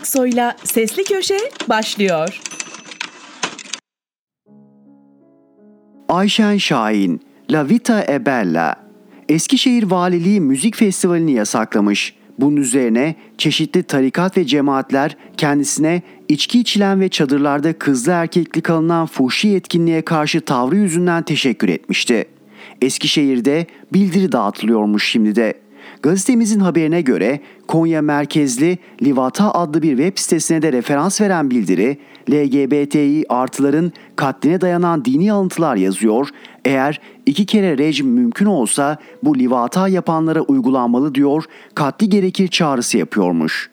Aksoy'la Sesli Köşe başlıyor. Ayşen Şahin, La Vita e Bella. Eskişehir Valiliği Müzik Festivali'ni yasaklamış. Bunun üzerine çeşitli tarikat ve cemaatler kendisine içki içilen ve çadırlarda kızlı erkekli kalınan fuhşi etkinliğe karşı tavrı yüzünden teşekkür etmişti. Eskişehir'de bildiri dağıtılıyormuş şimdi de. Gazetemizin haberine göre Konya merkezli Livata adlı bir web sitesine de referans veren bildiri LGBTİ artıların katline dayanan dini alıntılar yazıyor. Eğer iki kere rejim mümkün olsa bu livata yapanlara uygulanmalı diyor, katli gerekir çağrısı yapıyormuş.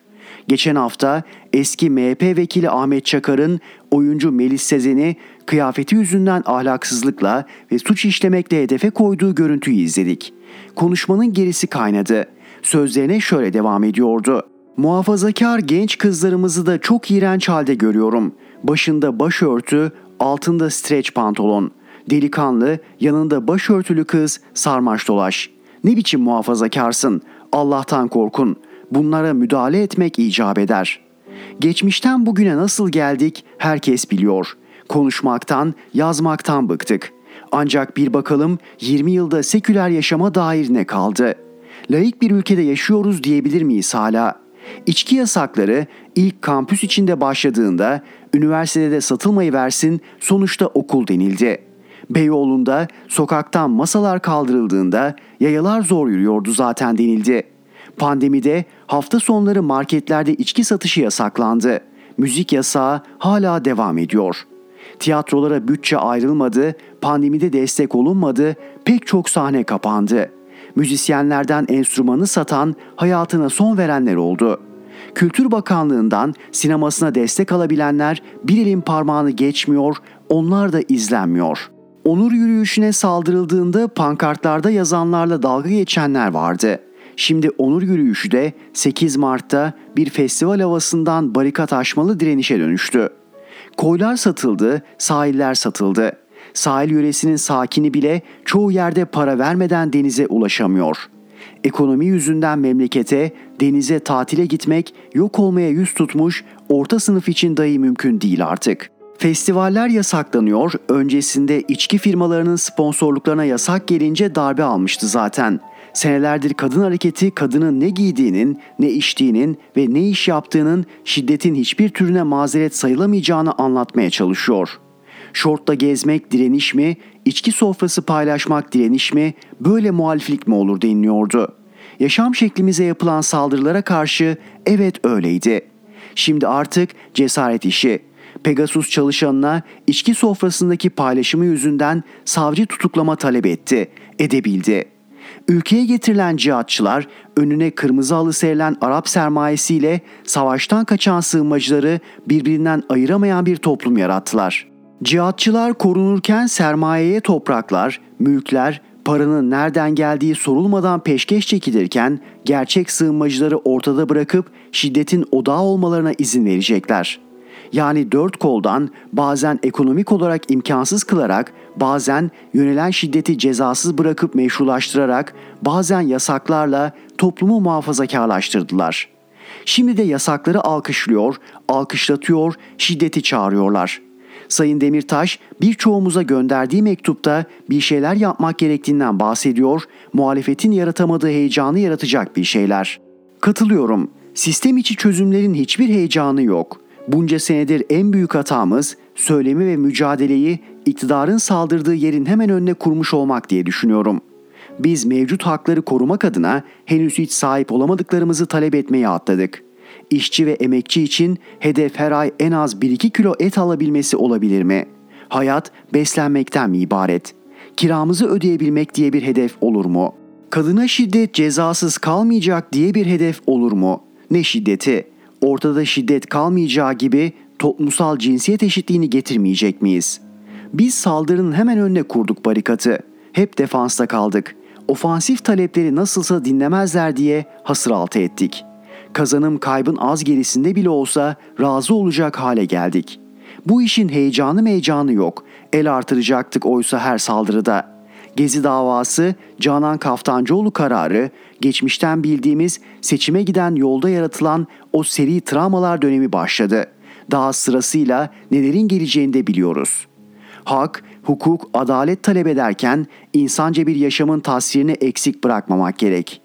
Geçen hafta eski MHP vekili Ahmet Çakar'ın oyuncu Melis Sezen'i kıyafeti yüzünden ahlaksızlıkla ve suç işlemekle hedefe koyduğu görüntüyü izledik. Konuşmanın gerisi kaynadı. Sözlerine şöyle devam ediyordu. Muhafazakar genç kızlarımızı da çok iğrenç halde görüyorum. Başında başörtü, altında streç pantolon. Delikanlı, yanında başörtülü kız sarmaş dolaş. Ne biçim muhafazakarsın? Allah'tan korkun. Bunlara müdahale etmek icap eder. Geçmişten bugüne nasıl geldik herkes biliyor. Konuşmaktan, yazmaktan bıktık. Ancak bir bakalım 20 yılda seküler yaşama dair ne kaldı? Laik bir ülkede yaşıyoruz diyebilir miyiz hala? İçki yasakları ilk kampüs içinde başladığında üniversitede satılmayı versin sonuçta okul denildi. Beyoğlu'nda sokaktan masalar kaldırıldığında yayalar zor yürüyordu zaten denildi. Pandemide hafta sonları marketlerde içki satışı yasaklandı. Müzik yasağı hala devam ediyor. Tiyatrolara bütçe ayrılmadı, pandemide destek olunmadı, pek çok sahne kapandı. Müzisyenlerden enstrümanı satan, hayatına son verenler oldu. Kültür Bakanlığı'ndan sinemasına destek alabilenler bir elin parmağını geçmiyor, onlar da izlenmiyor. Onur yürüyüşüne saldırıldığında pankartlarda yazanlarla dalga geçenler vardı. Şimdi onur yürüyüşü de 8 Mart'ta bir festival havasından barikat aşmalı direnişe dönüştü. Koylar satıldı, sahiller satıldı. Sahil yöresinin sakini bile çoğu yerde para vermeden denize ulaşamıyor. Ekonomi yüzünden memlekete, denize tatile gitmek yok olmaya yüz tutmuş orta sınıf için dahi mümkün değil artık. Festivaller yasaklanıyor, öncesinde içki firmalarının sponsorluklarına yasak gelince darbe almıştı zaten. Senelerdir kadın hareketi kadının ne giydiğinin, ne içtiğinin ve ne iş yaptığının şiddetin hiçbir türüne mazeret sayılamayacağını anlatmaya çalışıyor. Şortla gezmek direniş mi, içki sofrası paylaşmak direniş mi, böyle muhaliflik mi olur deniliyordu. Yaşam şeklimize yapılan saldırılara karşı evet öyleydi. Şimdi artık cesaret işi. Pegasus çalışanına içki sofrasındaki paylaşımı yüzünden savcı tutuklama talep etti, edebildi. Ülkeye getirilen cihatçılar önüne kırmızı halı serilen Arap sermayesiyle savaştan kaçan sığınmacıları birbirinden ayıramayan bir toplum yarattılar. Cihatçılar korunurken sermayeye topraklar, mülkler, paranın nereden geldiği sorulmadan peşkeş çekilirken gerçek sığınmacıları ortada bırakıp şiddetin odağı olmalarına izin verecekler.'' Yani dört koldan bazen ekonomik olarak imkansız kılarak, bazen yönelen şiddeti cezasız bırakıp meşrulaştırarak, bazen yasaklarla toplumu muhafazakarlaştırdılar. Şimdi de yasakları alkışlıyor, alkışlatıyor, şiddeti çağırıyorlar. Sayın Demirtaş birçoğumuza gönderdiği mektupta bir şeyler yapmak gerektiğinden bahsediyor, muhalefetin yaratamadığı heyecanı yaratacak bir şeyler. Katılıyorum. Sistem içi çözümlerin hiçbir heyecanı yok.'' Bunca senedir en büyük hatamız söylemi ve mücadeleyi iktidarın saldırdığı yerin hemen önüne kurmuş olmak diye düşünüyorum. Biz mevcut hakları korumak adına henüz hiç sahip olamadıklarımızı talep etmeye atladık. İşçi ve emekçi için hedef her ay en az 1-2 kilo et alabilmesi olabilir mi? Hayat beslenmekten mi ibaret? Kiramızı ödeyebilmek diye bir hedef olur mu? Kadına şiddet cezasız kalmayacak diye bir hedef olur mu? Ne şiddeti? Ortada şiddet kalmayacağı gibi toplumsal cinsiyet eşitliğini getirmeyecek miyiz? Biz saldırının hemen önüne kurduk barikatı. Hep defansta kaldık. Ofansif talepleri nasılsa dinlemezler diye hasır altı ettik. Kazanım kaybın az gerisinde bile olsa razı olacak hale geldik. Bu işin heyecanı meycanı yok. El artıracaktık oysa her saldırıda. Gezi davası, Canan Kaftancıoğlu kararı, geçmişten bildiğimiz seçime giden yolda yaratılan o seri travmalar dönemi başladı. Daha sırasıyla nelerin geleceğini de biliyoruz. Hak, hukuk, adalet talep ederken insanca bir yaşamın tasvirini eksik bırakmamak gerek.''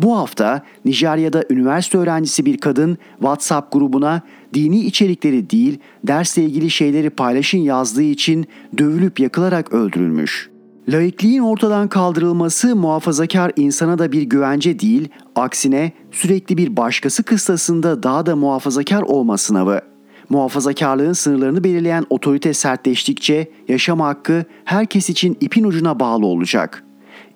Bu hafta Nijerya'da üniversite öğrencisi bir kadın WhatsApp grubuna dini içerikleri değil dersle ilgili şeyleri paylaşın yazdığı için dövülüp yakılarak öldürülmüş. Laikliğin ortadan kaldırılması muhafazakar insana da bir güvence değil, aksine sürekli bir başkası kıstasında daha da muhafazakar olma sınavı. Muhafazakarlığın sınırlarını belirleyen otorite sertleştikçe yaşam hakkı herkes için ipin ucuna bağlı olacak.''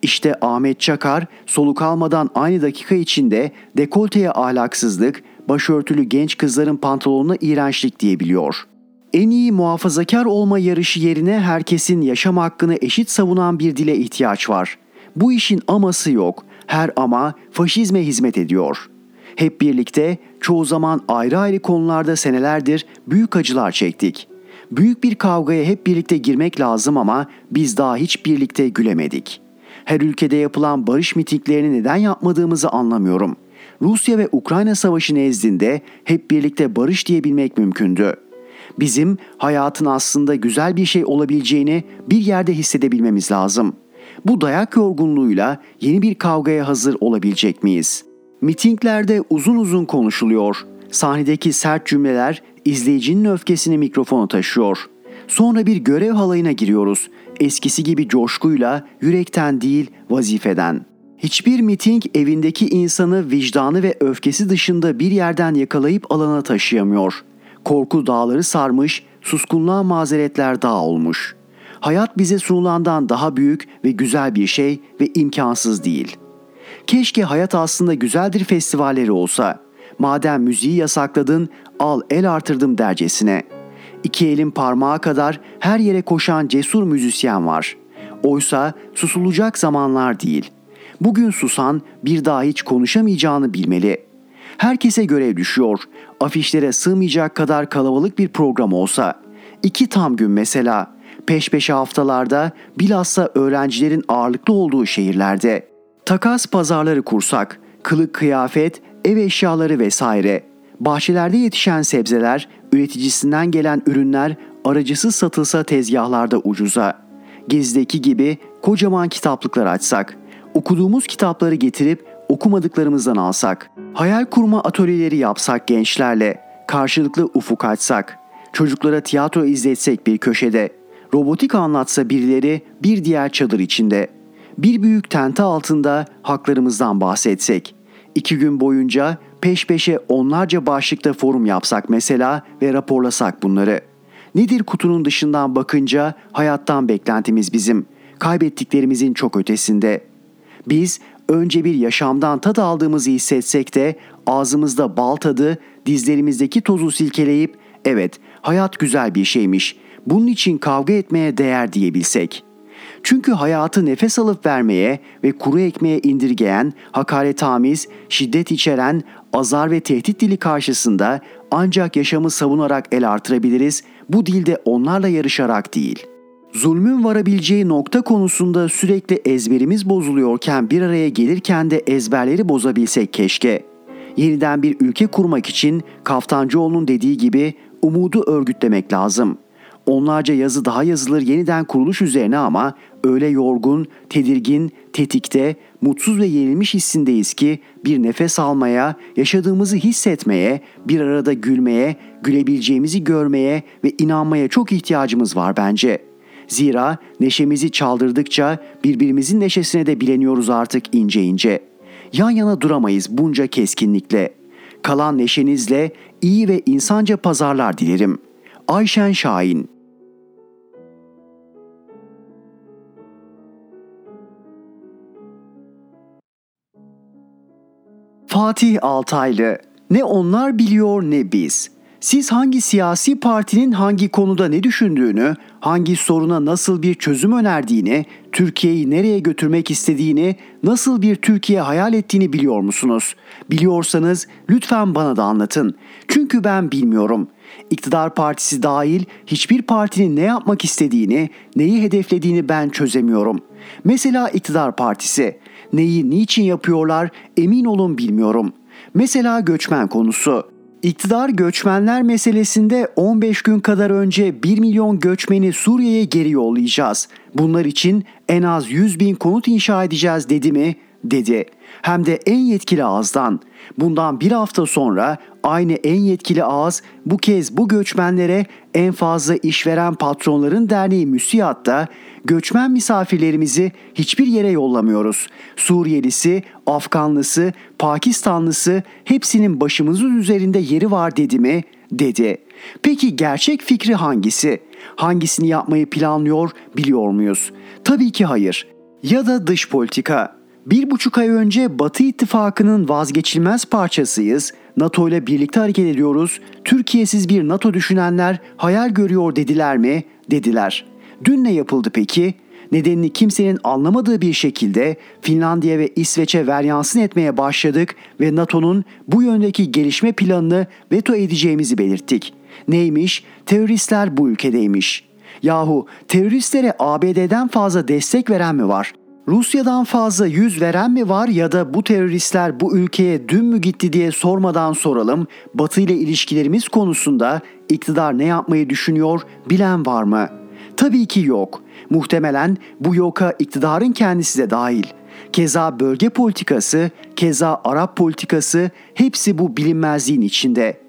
İşte Ahmet Çakar soluk almadan aynı dakika içinde dekolteye ahlaksızlık, başörtülü genç kızların pantolonuna iğrençlik diyebiliyor. En iyi muhafazakar olma yarışı yerine herkesin yaşam hakkını eşit savunan bir dile ihtiyaç var. Bu işin aması yok. Her ama faşizme hizmet ediyor. Hep birlikte çoğu zaman ayrı ayrı konularda senelerdir büyük acılar çektik. Büyük bir kavgaya hep birlikte girmek lazım ama biz daha hiç birlikte gülemedik.'' Her ülkede yapılan barış mitinglerini neden yapmadığımızı anlamıyorum. Rusya ve Ukrayna savaşı nezdinde hep birlikte barış diyebilmek mümkündü. Bizim hayatın aslında güzel bir şey olabileceğini bir yerde hissedebilmemiz lazım. Bu dayak yorgunluğuyla yeni bir kavgaya hazır olabilecek miyiz? Mitinglerde uzun uzun konuşuluyor. Sahnedeki sert cümleler izleyicinin öfkesini mikrofona taşıyor. Sonra bir görev halayına giriyoruz eskisi gibi coşkuyla, yürekten değil vazifeden. Hiçbir miting evindeki insanı vicdanı ve öfkesi dışında bir yerden yakalayıp alana taşıyamıyor. Korku dağları sarmış, suskunluğa mazeretler dağ olmuş. Hayat bize sunulandan daha büyük ve güzel bir şey ve imkansız değil. Keşke hayat aslında güzeldir festivalleri olsa. Madem müziği yasakladın, al el artırdım dercesine.'' İki elin parmağı kadar her yere koşan cesur müzisyen var. Oysa susulacak zamanlar değil. Bugün susan bir daha hiç konuşamayacağını bilmeli. Herkese görev düşüyor. Afişlere sığmayacak kadar kalabalık bir program olsa. iki tam gün mesela. Peş peşe haftalarda bilhassa öğrencilerin ağırlıklı olduğu şehirlerde. Takas pazarları kursak, kılık kıyafet, ev eşyaları vesaire. Bahçelerde yetişen sebzeler üreticisinden gelen ürünler aracısız satılsa tezgahlarda ucuza. Gezdeki gibi kocaman kitaplıklar açsak, okuduğumuz kitapları getirip okumadıklarımızdan alsak, hayal kurma atölyeleri yapsak gençlerle, karşılıklı ufuk açsak, çocuklara tiyatro izletsek bir köşede, robotik anlatsa birileri bir diğer çadır içinde, bir büyük tente altında haklarımızdan bahsetsek, iki gün boyunca peş peşe onlarca başlıkta forum yapsak mesela ve raporlasak bunları. Nedir kutunun dışından bakınca hayattan beklentimiz bizim. Kaybettiklerimizin çok ötesinde. Biz önce bir yaşamdan tat aldığımızı hissetsek de ağzımızda bal tadı, dizlerimizdeki tozu silkeleyip evet hayat güzel bir şeymiş. Bunun için kavga etmeye değer diyebilsek.'' Çünkü hayatı nefes alıp vermeye ve kuru ekmeğe indirgeyen, hakaretamiz, şiddet içeren, azar ve tehdit dili karşısında ancak yaşamı savunarak el artırabiliriz, bu dilde onlarla yarışarak değil. Zulmün varabileceği nokta konusunda sürekli ezberimiz bozuluyorken bir araya gelirken de ezberleri bozabilsek keşke. Yeniden bir ülke kurmak için Kaftancıoğlu'nun dediği gibi umudu örgütlemek lazım.'' Onlarca yazı daha yazılır yeniden kuruluş üzerine ama öyle yorgun, tedirgin, tetikte, mutsuz ve yenilmiş hissindeyiz ki bir nefes almaya, yaşadığımızı hissetmeye, bir arada gülmeye, gülebileceğimizi görmeye ve inanmaya çok ihtiyacımız var bence. Zira neşemizi çaldırdıkça birbirimizin neşesine de bileniyoruz artık ince ince. Yan yana duramayız bunca keskinlikle. Kalan neşenizle iyi ve insanca pazarlar dilerim. Ayşen Şahin Fatih Altaylı Ne onlar biliyor ne biz. Siz hangi siyasi partinin hangi konuda ne düşündüğünü, hangi soruna nasıl bir çözüm önerdiğini, Türkiye'yi nereye götürmek istediğini, nasıl bir Türkiye hayal ettiğini biliyor musunuz? Biliyorsanız lütfen bana da anlatın. Çünkü ben bilmiyorum. İktidar partisi dahil hiçbir partinin ne yapmak istediğini, neyi hedeflediğini ben çözemiyorum. Mesela iktidar partisi. Neyi niçin yapıyorlar emin olun bilmiyorum. Mesela göçmen konusu. İktidar göçmenler meselesinde 15 gün kadar önce 1 milyon göçmeni Suriye'ye geri yollayacağız. Bunlar için en az 100 bin konut inşa edeceğiz dedi mi? Dedi. Hem de en yetkili ağızdan. Bundan bir hafta sonra aynı en yetkili ağız bu kez bu göçmenlere en fazla işveren patronların derneği müsiyatta göçmen misafirlerimizi hiçbir yere yollamıyoruz. Suriyelisi, Afganlısı, Pakistanlısı hepsinin başımızın üzerinde yeri var dedi mi? Dedi. Peki gerçek fikri hangisi? Hangisini yapmayı planlıyor biliyor muyuz? Tabii ki hayır. Ya da dış politika. Bir buçuk ay önce Batı ittifakının vazgeçilmez parçasıyız. NATO ile birlikte hareket ediyoruz. Türkiye'siz bir NATO düşünenler hayal görüyor dediler mi? Dediler. Dün ne yapıldı peki? Nedenini kimsenin anlamadığı bir şekilde Finlandiya ve İsveç'e veryansın etmeye başladık ve NATO'nun bu yöndeki gelişme planını veto edeceğimizi belirttik. Neymiş? Teröristler bu ülkedeymiş. Yahu teröristlere ABD'den fazla destek veren mi var? Rusya'dan fazla yüz veren mi var ya da bu teröristler bu ülkeye dün mü gitti diye sormadan soralım. Batı ile ilişkilerimiz konusunda iktidar ne yapmayı düşünüyor bilen var mı? Tabii ki yok. Muhtemelen bu yoka iktidarın kendisi de dahil. Keza bölge politikası, keza Arap politikası hepsi bu bilinmezliğin içinde.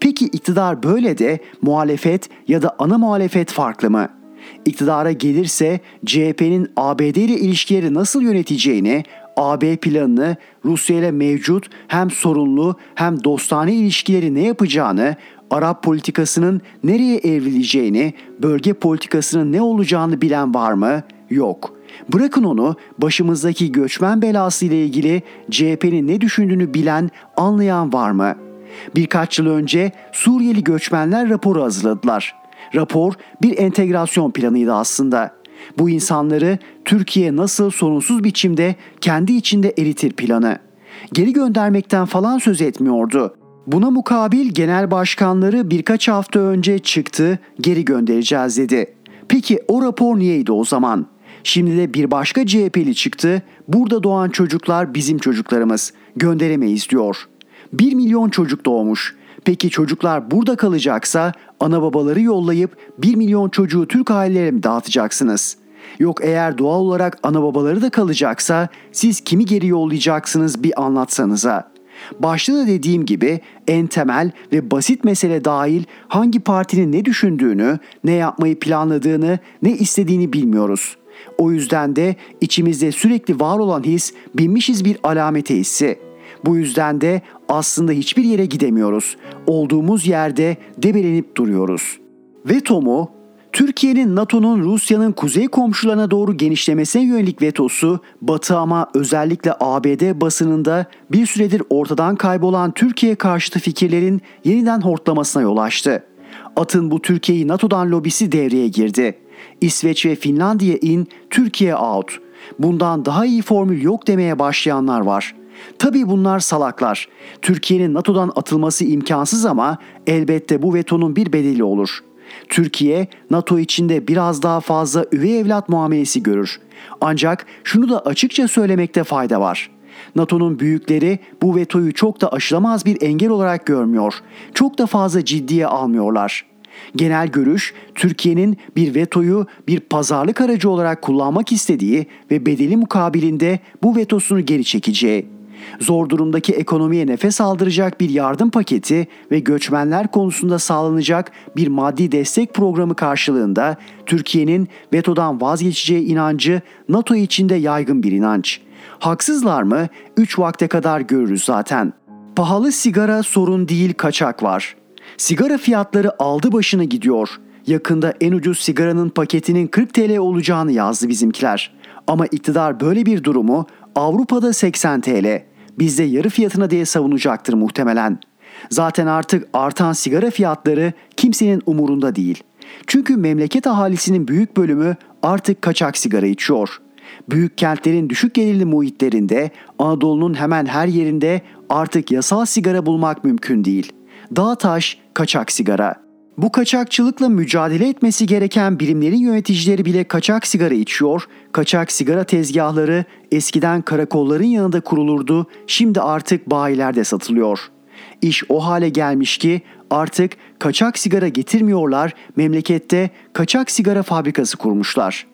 Peki iktidar böyle de muhalefet ya da ana muhalefet farklı mı?'' İktidara gelirse CHP'nin ABD ile ilişkileri nasıl yöneteceğini, AB planını, Rusya ile mevcut hem sorunlu hem dostane ilişkileri ne yapacağını, Arap politikasının nereye evrileceğini, bölge politikasının ne olacağını bilen var mı? Yok. Bırakın onu başımızdaki göçmen belası ile ilgili CHP'nin ne düşündüğünü bilen, anlayan var mı? Birkaç yıl önce Suriyeli göçmenler raporu hazırladılar. Rapor bir entegrasyon planıydı aslında. Bu insanları Türkiye nasıl sorunsuz biçimde kendi içinde eritir planı. Geri göndermekten falan söz etmiyordu. Buna mukabil genel başkanları birkaç hafta önce çıktı, geri göndereceğiz dedi. Peki o rapor niyeydi o zaman? Şimdi de bir başka CHP'li çıktı, burada doğan çocuklar bizim çocuklarımız, gönderemeyiz diyor. 1 milyon çocuk doğmuş. Peki çocuklar burada kalacaksa ana babaları yollayıp 1 milyon çocuğu Türk ailelere mi dağıtacaksınız? Yok eğer doğal olarak ana babaları da kalacaksa siz kimi geri yollayacaksınız bir anlatsanıza. Başta da dediğim gibi en temel ve basit mesele dahil hangi partinin ne düşündüğünü, ne yapmayı planladığını, ne istediğini bilmiyoruz. O yüzden de içimizde sürekli var olan his binmişiz bir alamete hissi. Bu yüzden de aslında hiçbir yere gidemiyoruz. Olduğumuz yerde debelenip duruyoruz. Veto mu? Türkiye'nin NATO'nun Rusya'nın kuzey komşularına doğru genişlemesine yönelik vetosu Batı ama özellikle ABD basınında bir süredir ortadan kaybolan Türkiye karşıtı fikirlerin yeniden hortlamasına yol açtı. Atın bu Türkiye'yi NATO'dan lobisi devreye girdi. İsveç ve Finlandiya in, Türkiye out. Bundan daha iyi formül yok demeye başlayanlar var. Tabii bunlar salaklar. Türkiye'nin NATO'dan atılması imkansız ama elbette bu vetonun bir bedeli olur. Türkiye NATO içinde biraz daha fazla üvey evlat muamelesi görür. Ancak şunu da açıkça söylemekte fayda var. NATO'nun büyükleri bu vetoyu çok da aşılamaz bir engel olarak görmüyor. Çok da fazla ciddiye almıyorlar. Genel görüş Türkiye'nin bir vetoyu bir pazarlık aracı olarak kullanmak istediği ve bedeli mukabilinde bu vetosunu geri çekeceği. Zor durumdaki ekonomiye nefes aldıracak bir yardım paketi ve göçmenler konusunda sağlanacak bir maddi destek programı karşılığında Türkiye'nin vetodan vazgeçeceği inancı NATO içinde yaygın bir inanç. Haksızlar mı? 3 vakte kadar görürüz zaten. Pahalı sigara sorun değil kaçak var. Sigara fiyatları aldı başını gidiyor. Yakında en ucuz sigaranın paketinin 40 TL olacağını yazdı bizimkiler. Ama iktidar böyle bir durumu Avrupa'da 80 TL, bizde yarı fiyatına diye savunacaktır muhtemelen. Zaten artık artan sigara fiyatları kimsenin umurunda değil. Çünkü memleket ahalisinin büyük bölümü artık kaçak sigara içiyor. Büyük kentlerin düşük gelirli muhitlerinde, Anadolu'nun hemen her yerinde artık yasal sigara bulmak mümkün değil. Dağ taş, kaçak sigara. Bu kaçakçılıkla mücadele etmesi gereken birimlerin yöneticileri bile kaçak sigara içiyor, kaçak sigara tezgahları eskiden karakolların yanında kurulurdu, şimdi artık bayilerde satılıyor. İş o hale gelmiş ki artık kaçak sigara getirmiyorlar, memlekette kaçak sigara fabrikası kurmuşlar.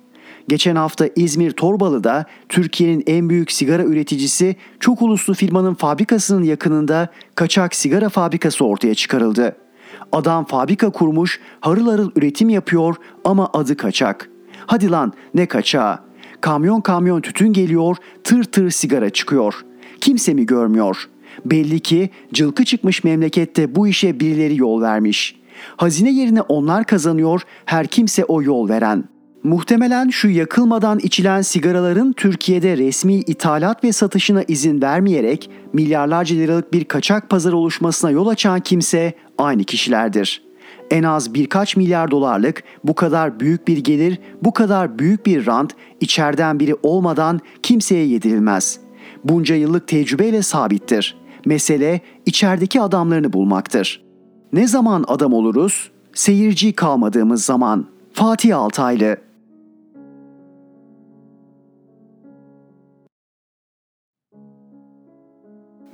Geçen hafta İzmir Torbalı'da Türkiye'nin en büyük sigara üreticisi çok uluslu firmanın fabrikasının yakınında kaçak sigara fabrikası ortaya çıkarıldı. Adam fabrika kurmuş, harıl harıl üretim yapıyor ama adı kaçak. Hadi lan ne kaçağı? Kamyon kamyon tütün geliyor, tır tır sigara çıkıyor. Kimse mi görmüyor? Belli ki cılkı çıkmış memlekette bu işe birileri yol vermiş. Hazine yerine onlar kazanıyor, her kimse o yol veren. Muhtemelen şu yakılmadan içilen sigaraların Türkiye'de resmi ithalat ve satışına izin vermeyerek milyarlarca liralık bir kaçak pazar oluşmasına yol açan kimse aynı kişilerdir. En az birkaç milyar dolarlık bu kadar büyük bir gelir, bu kadar büyük bir rant içeriden biri olmadan kimseye yedirilmez. Bunca yıllık tecrübeyle sabittir. Mesele içerideki adamlarını bulmaktır. Ne zaman adam oluruz? Seyirci kalmadığımız zaman. Fatih Altaylı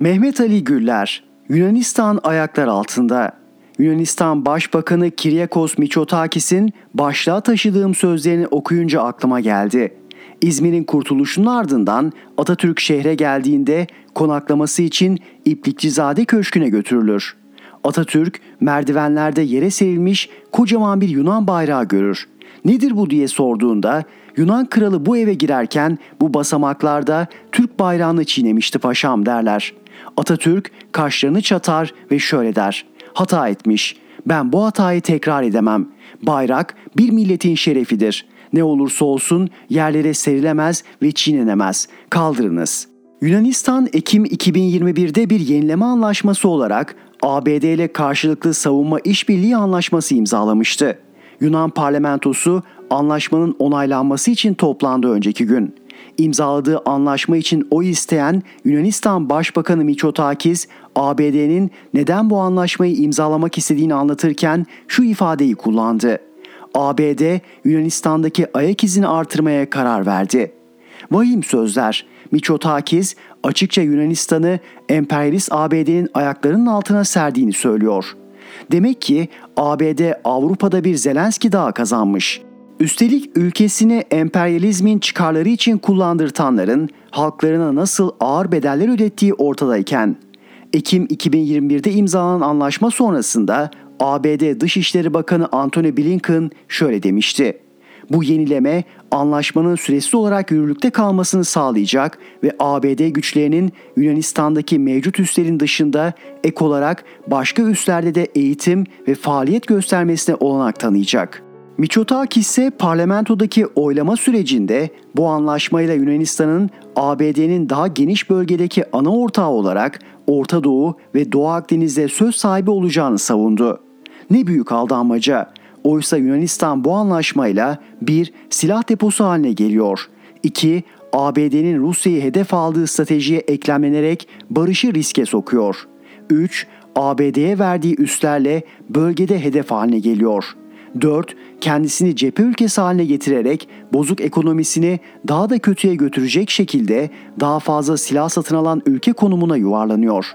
Mehmet Ali Güller, Yunanistan ayaklar altında. Yunanistan Başbakanı Kiryakos Mitsotakis'in başlığa taşıdığım sözlerini okuyunca aklıma geldi. İzmir'in kurtuluşunun ardından Atatürk şehre geldiğinde konaklaması için İplikçizade Köşkü'ne götürülür. Atatürk merdivenlerde yere serilmiş kocaman bir Yunan bayrağı görür. Nedir bu diye sorduğunda Yunan kralı bu eve girerken bu basamaklarda Türk bayrağını çiğnemişti paşam derler. Atatürk kaşlarını çatar ve şöyle der. Hata etmiş. Ben bu hatayı tekrar edemem. Bayrak bir milletin şerefidir. Ne olursa olsun yerlere serilemez ve çiğnenemez. Kaldırınız. Yunanistan Ekim 2021'de bir yenileme anlaşması olarak ABD ile karşılıklı savunma işbirliği anlaşması imzalamıştı. Yunan parlamentosu anlaşmanın onaylanması için toplandı önceki gün. İmzaladığı anlaşma için oy isteyen Yunanistan Başbakanı Mitsotakis, ABD'nin neden bu anlaşmayı imzalamak istediğini anlatırken şu ifadeyi kullandı. ABD Yunanistan'daki ayak izini artırmaya karar verdi. Vahim sözler. Mitsotakis açıkça Yunanistan'ı emperyalist ABD'nin ayaklarının altına serdiğini söylüyor. Demek ki ABD Avrupa'da bir Zelenski daha kazanmış. Üstelik ülkesini emperyalizmin çıkarları için kullandırtanların halklarına nasıl ağır bedeller ödettiği ortadayken Ekim 2021'de imzalanan anlaşma sonrasında ABD Dışişleri Bakanı Antony Blinken şöyle demişti. Bu yenileme anlaşmanın süresiz olarak yürürlükte kalmasını sağlayacak ve ABD güçlerinin Yunanistan'daki mevcut üslerin dışında ek olarak başka üslerde de eğitim ve faaliyet göstermesine olanak tanıyacak.'' Miçotakis ise parlamentodaki oylama sürecinde bu anlaşmayla Yunanistan'ın ABD'nin daha geniş bölgedeki ana ortağı olarak Orta Doğu ve Doğu Akdeniz'de söz sahibi olacağını savundu. Ne büyük aldanmaca. Oysa Yunanistan bu anlaşmayla bir silah deposu haline geliyor. 2. ABD'nin Rusya'yı hedef aldığı stratejiye eklemlenerek barışı riske sokuyor. 3. ABD'ye verdiği üslerle bölgede hedef haline geliyor.'' 4. Kendisini cephe ülkesi haline getirerek bozuk ekonomisini daha da kötüye götürecek şekilde daha fazla silah satın alan ülke konumuna yuvarlanıyor.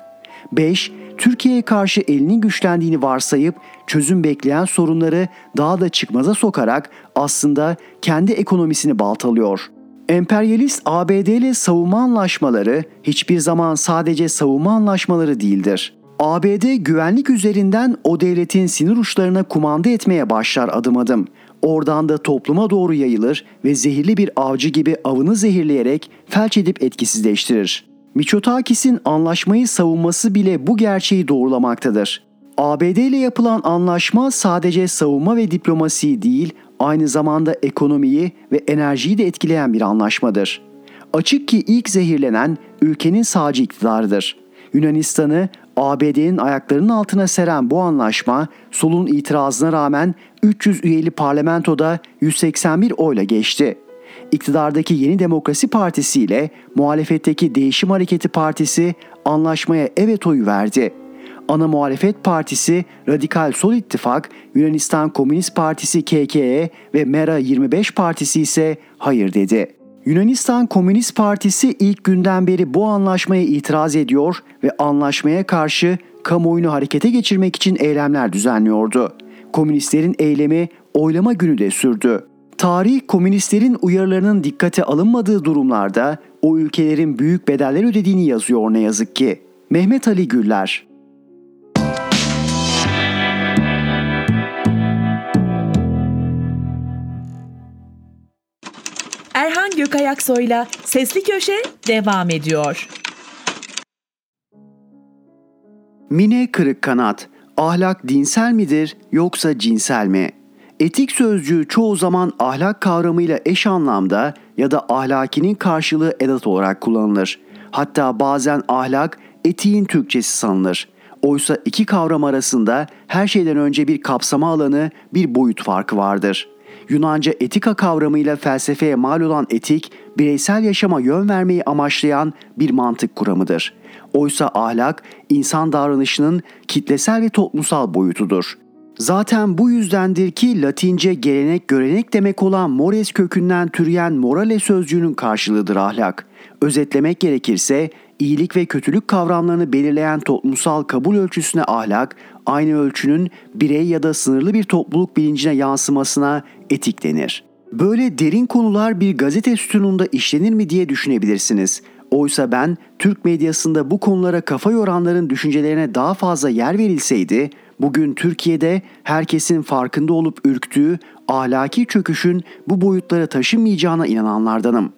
5. Türkiye'ye karşı elinin güçlendiğini varsayıp çözüm bekleyen sorunları daha da çıkmaza sokarak aslında kendi ekonomisini baltalıyor. Emperyalist ABD ile savunma anlaşmaları hiçbir zaman sadece savunma anlaşmaları değildir. ABD güvenlik üzerinden o devletin sinir uçlarına kumanda etmeye başlar adım adım. Oradan da topluma doğru yayılır ve zehirli bir avcı gibi avını zehirleyerek felç edip etkisizleştirir. Miçotakis'in anlaşmayı savunması bile bu gerçeği doğrulamaktadır. ABD ile yapılan anlaşma sadece savunma ve diplomasi değil, aynı zamanda ekonomiyi ve enerjiyi de etkileyen bir anlaşmadır. Açık ki ilk zehirlenen ülkenin sağcı iktidarıdır. Yunanistan'ı ABD'nin ayaklarının altına seren bu anlaşma solun itirazına rağmen 300 üyeli parlamentoda 181 oyla geçti. İktidardaki Yeni Demokrasi Partisi ile muhalefetteki Değişim Hareketi Partisi anlaşmaya evet oyu verdi. Ana Muhalefet Partisi Radikal Sol İttifak, Yunanistan Komünist Partisi KKE ve Mera 25 Partisi ise hayır dedi. Yunanistan Komünist Partisi ilk günden beri bu anlaşmaya itiraz ediyor ve anlaşmaya karşı kamuoyunu harekete geçirmek için eylemler düzenliyordu. Komünistlerin eylemi oylama günü de sürdü. Tarih komünistlerin uyarılarının dikkate alınmadığı durumlarda o ülkelerin büyük bedeller ödediğini yazıyor ne yazık ki. Mehmet Ali Güller Erhan Gökayaksoy'la Sesli Köşe devam ediyor. Mine Kırık Kanat, ahlak dinsel midir yoksa cinsel mi? Etik sözcüğü çoğu zaman ahlak kavramıyla eş anlamda ya da ahlakinin karşılığı edat olarak kullanılır. Hatta bazen ahlak etiğin Türkçesi sanılır. Oysa iki kavram arasında her şeyden önce bir kapsama alanı, bir boyut farkı vardır. Yunanca etika kavramıyla felsefeye mal olan etik, bireysel yaşama yön vermeyi amaçlayan bir mantık kuramıdır. Oysa ahlak, insan davranışının kitlesel ve toplumsal boyutudur. Zaten bu yüzdendir ki Latince gelenek görenek demek olan mores kökünden türeyen morale sözcüğünün karşılığıdır ahlak. Özetlemek gerekirse iyilik ve kötülük kavramlarını belirleyen toplumsal kabul ölçüsüne ahlak, aynı ölçünün birey ya da sınırlı bir topluluk bilincine yansımasına etik denir. Böyle derin konular bir gazete sütununda işlenir mi diye düşünebilirsiniz. Oysa ben Türk medyasında bu konulara kafa yoranların düşüncelerine daha fazla yer verilseydi, bugün Türkiye'de herkesin farkında olup ürktüğü ahlaki çöküşün bu boyutlara taşınmayacağına inananlardanım.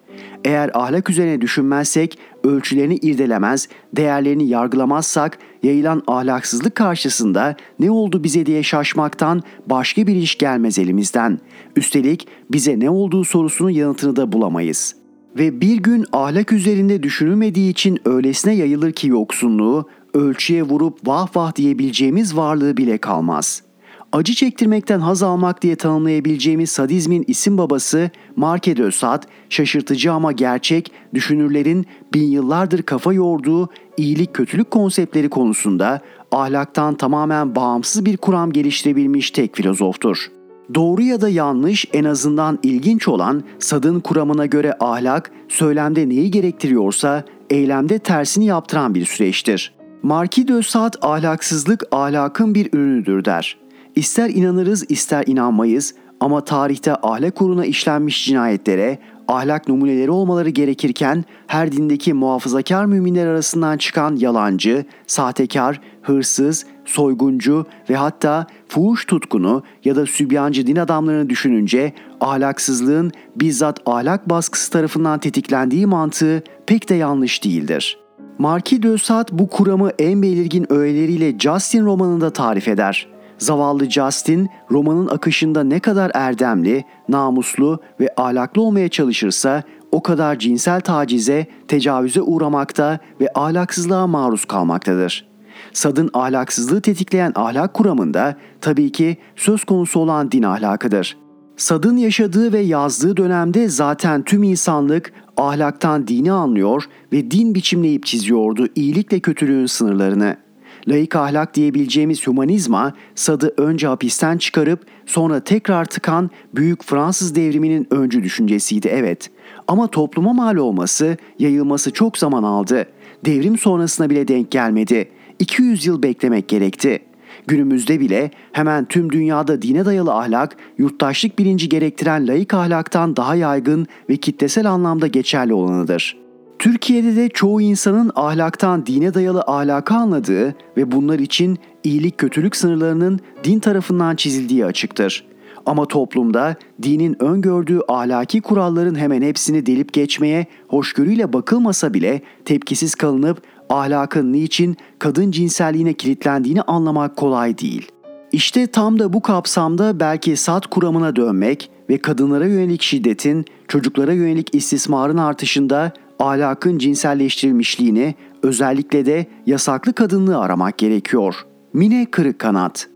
Eğer ahlak üzerine düşünmezsek, ölçülerini irdelemez, değerlerini yargılamazsak yayılan ahlaksızlık karşısında ne oldu bize diye şaşmaktan başka bir iş gelmez elimizden. Üstelik bize ne olduğu sorusunun yanıtını da bulamayız. Ve bir gün ahlak üzerinde düşünülmediği için öylesine yayılır ki yoksunluğu, ölçüye vurup vah vah diyebileceğimiz varlığı bile kalmaz.'' Acı çektirmekten haz almak diye tanımlayabileceğimiz sadizmin isim babası Marke de Sade, şaşırtıcı ama gerçek, düşünürlerin bin yıllardır kafa yorduğu iyilik kötülük konseptleri konusunda ahlaktan tamamen bağımsız bir kuram geliştirebilmiş tek filozoftur. Doğru ya da yanlış en azından ilginç olan Sad'ın kuramına göre ahlak söylemde neyi gerektiriyorsa eylemde tersini yaptıran bir süreçtir. Marquis de Sade ahlaksızlık ahlakın bir ürünüdür der. İster inanırız ister inanmayız ama tarihte ahlak uğruna işlenmiş cinayetlere ahlak numuneleri olmaları gerekirken her dindeki muhafazakar müminler arasından çıkan yalancı, sahtekar, hırsız, soyguncu ve hatta fuhuş tutkunu ya da sübyancı din adamlarını düşününce ahlaksızlığın bizzat ahlak baskısı tarafından tetiklendiği mantığı pek de yanlış değildir. Marquis de Sade bu kuramı en belirgin öğeleriyle Justin romanında tarif eder. Zavallı Justin romanın akışında ne kadar erdemli, namuslu ve ahlaklı olmaya çalışırsa o kadar cinsel tacize, tecavüze uğramakta ve ahlaksızlığa maruz kalmaktadır. Sad'ın ahlaksızlığı tetikleyen ahlak kuramında tabii ki söz konusu olan din ahlakıdır. Sad'ın yaşadığı ve yazdığı dönemde zaten tüm insanlık ahlaktan dini anlıyor ve din biçimleyip çiziyordu iyilikle kötülüğün sınırlarını.'' Laik ahlak diyebileceğimiz humanizma Sad'ı önce hapisten çıkarıp sonra tekrar tıkan büyük Fransız devriminin öncü düşüncesiydi evet. Ama topluma mal olması, yayılması çok zaman aldı. Devrim sonrasına bile denk gelmedi. 200 yıl beklemek gerekti. Günümüzde bile hemen tüm dünyada dine dayalı ahlak, yurttaşlık bilinci gerektiren laik ahlaktan daha yaygın ve kitlesel anlamda geçerli olanıdır.'' Türkiye'de de çoğu insanın ahlaktan dine dayalı ahlakı anladığı ve bunlar için iyilik kötülük sınırlarının din tarafından çizildiği açıktır. Ama toplumda dinin öngördüğü ahlaki kuralların hemen hepsini delip geçmeye hoşgörüyle bakılmasa bile tepkisiz kalınıp ahlakın niçin kadın cinselliğine kilitlendiğini anlamak kolay değil. İşte tam da bu kapsamda belki sat kuramına dönmek ve kadınlara yönelik şiddetin, çocuklara yönelik istismarın artışında ahlakın cinselleştirilmişliğini, özellikle de yasaklı kadınlığı aramak gerekiyor. Mine Kırık Kanat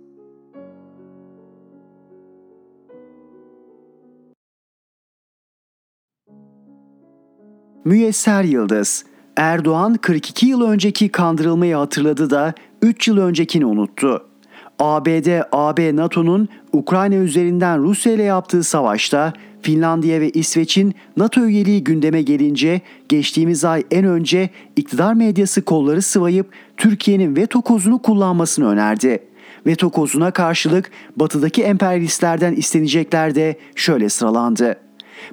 Müyesser Yıldız Erdoğan 42 yıl önceki kandırılmayı hatırladı da 3 yıl öncekini unuttu. ABD, AB, NATO'nun Ukrayna üzerinden Rusya ile yaptığı savaşta Finlandiya ve İsveç'in NATO üyeliği gündeme gelince geçtiğimiz ay en önce iktidar medyası kolları sıvayıp Türkiye'nin veto kozunu kullanmasını önerdi. Veto kozuna karşılık batıdaki emperyalistlerden istenecekler de şöyle sıralandı.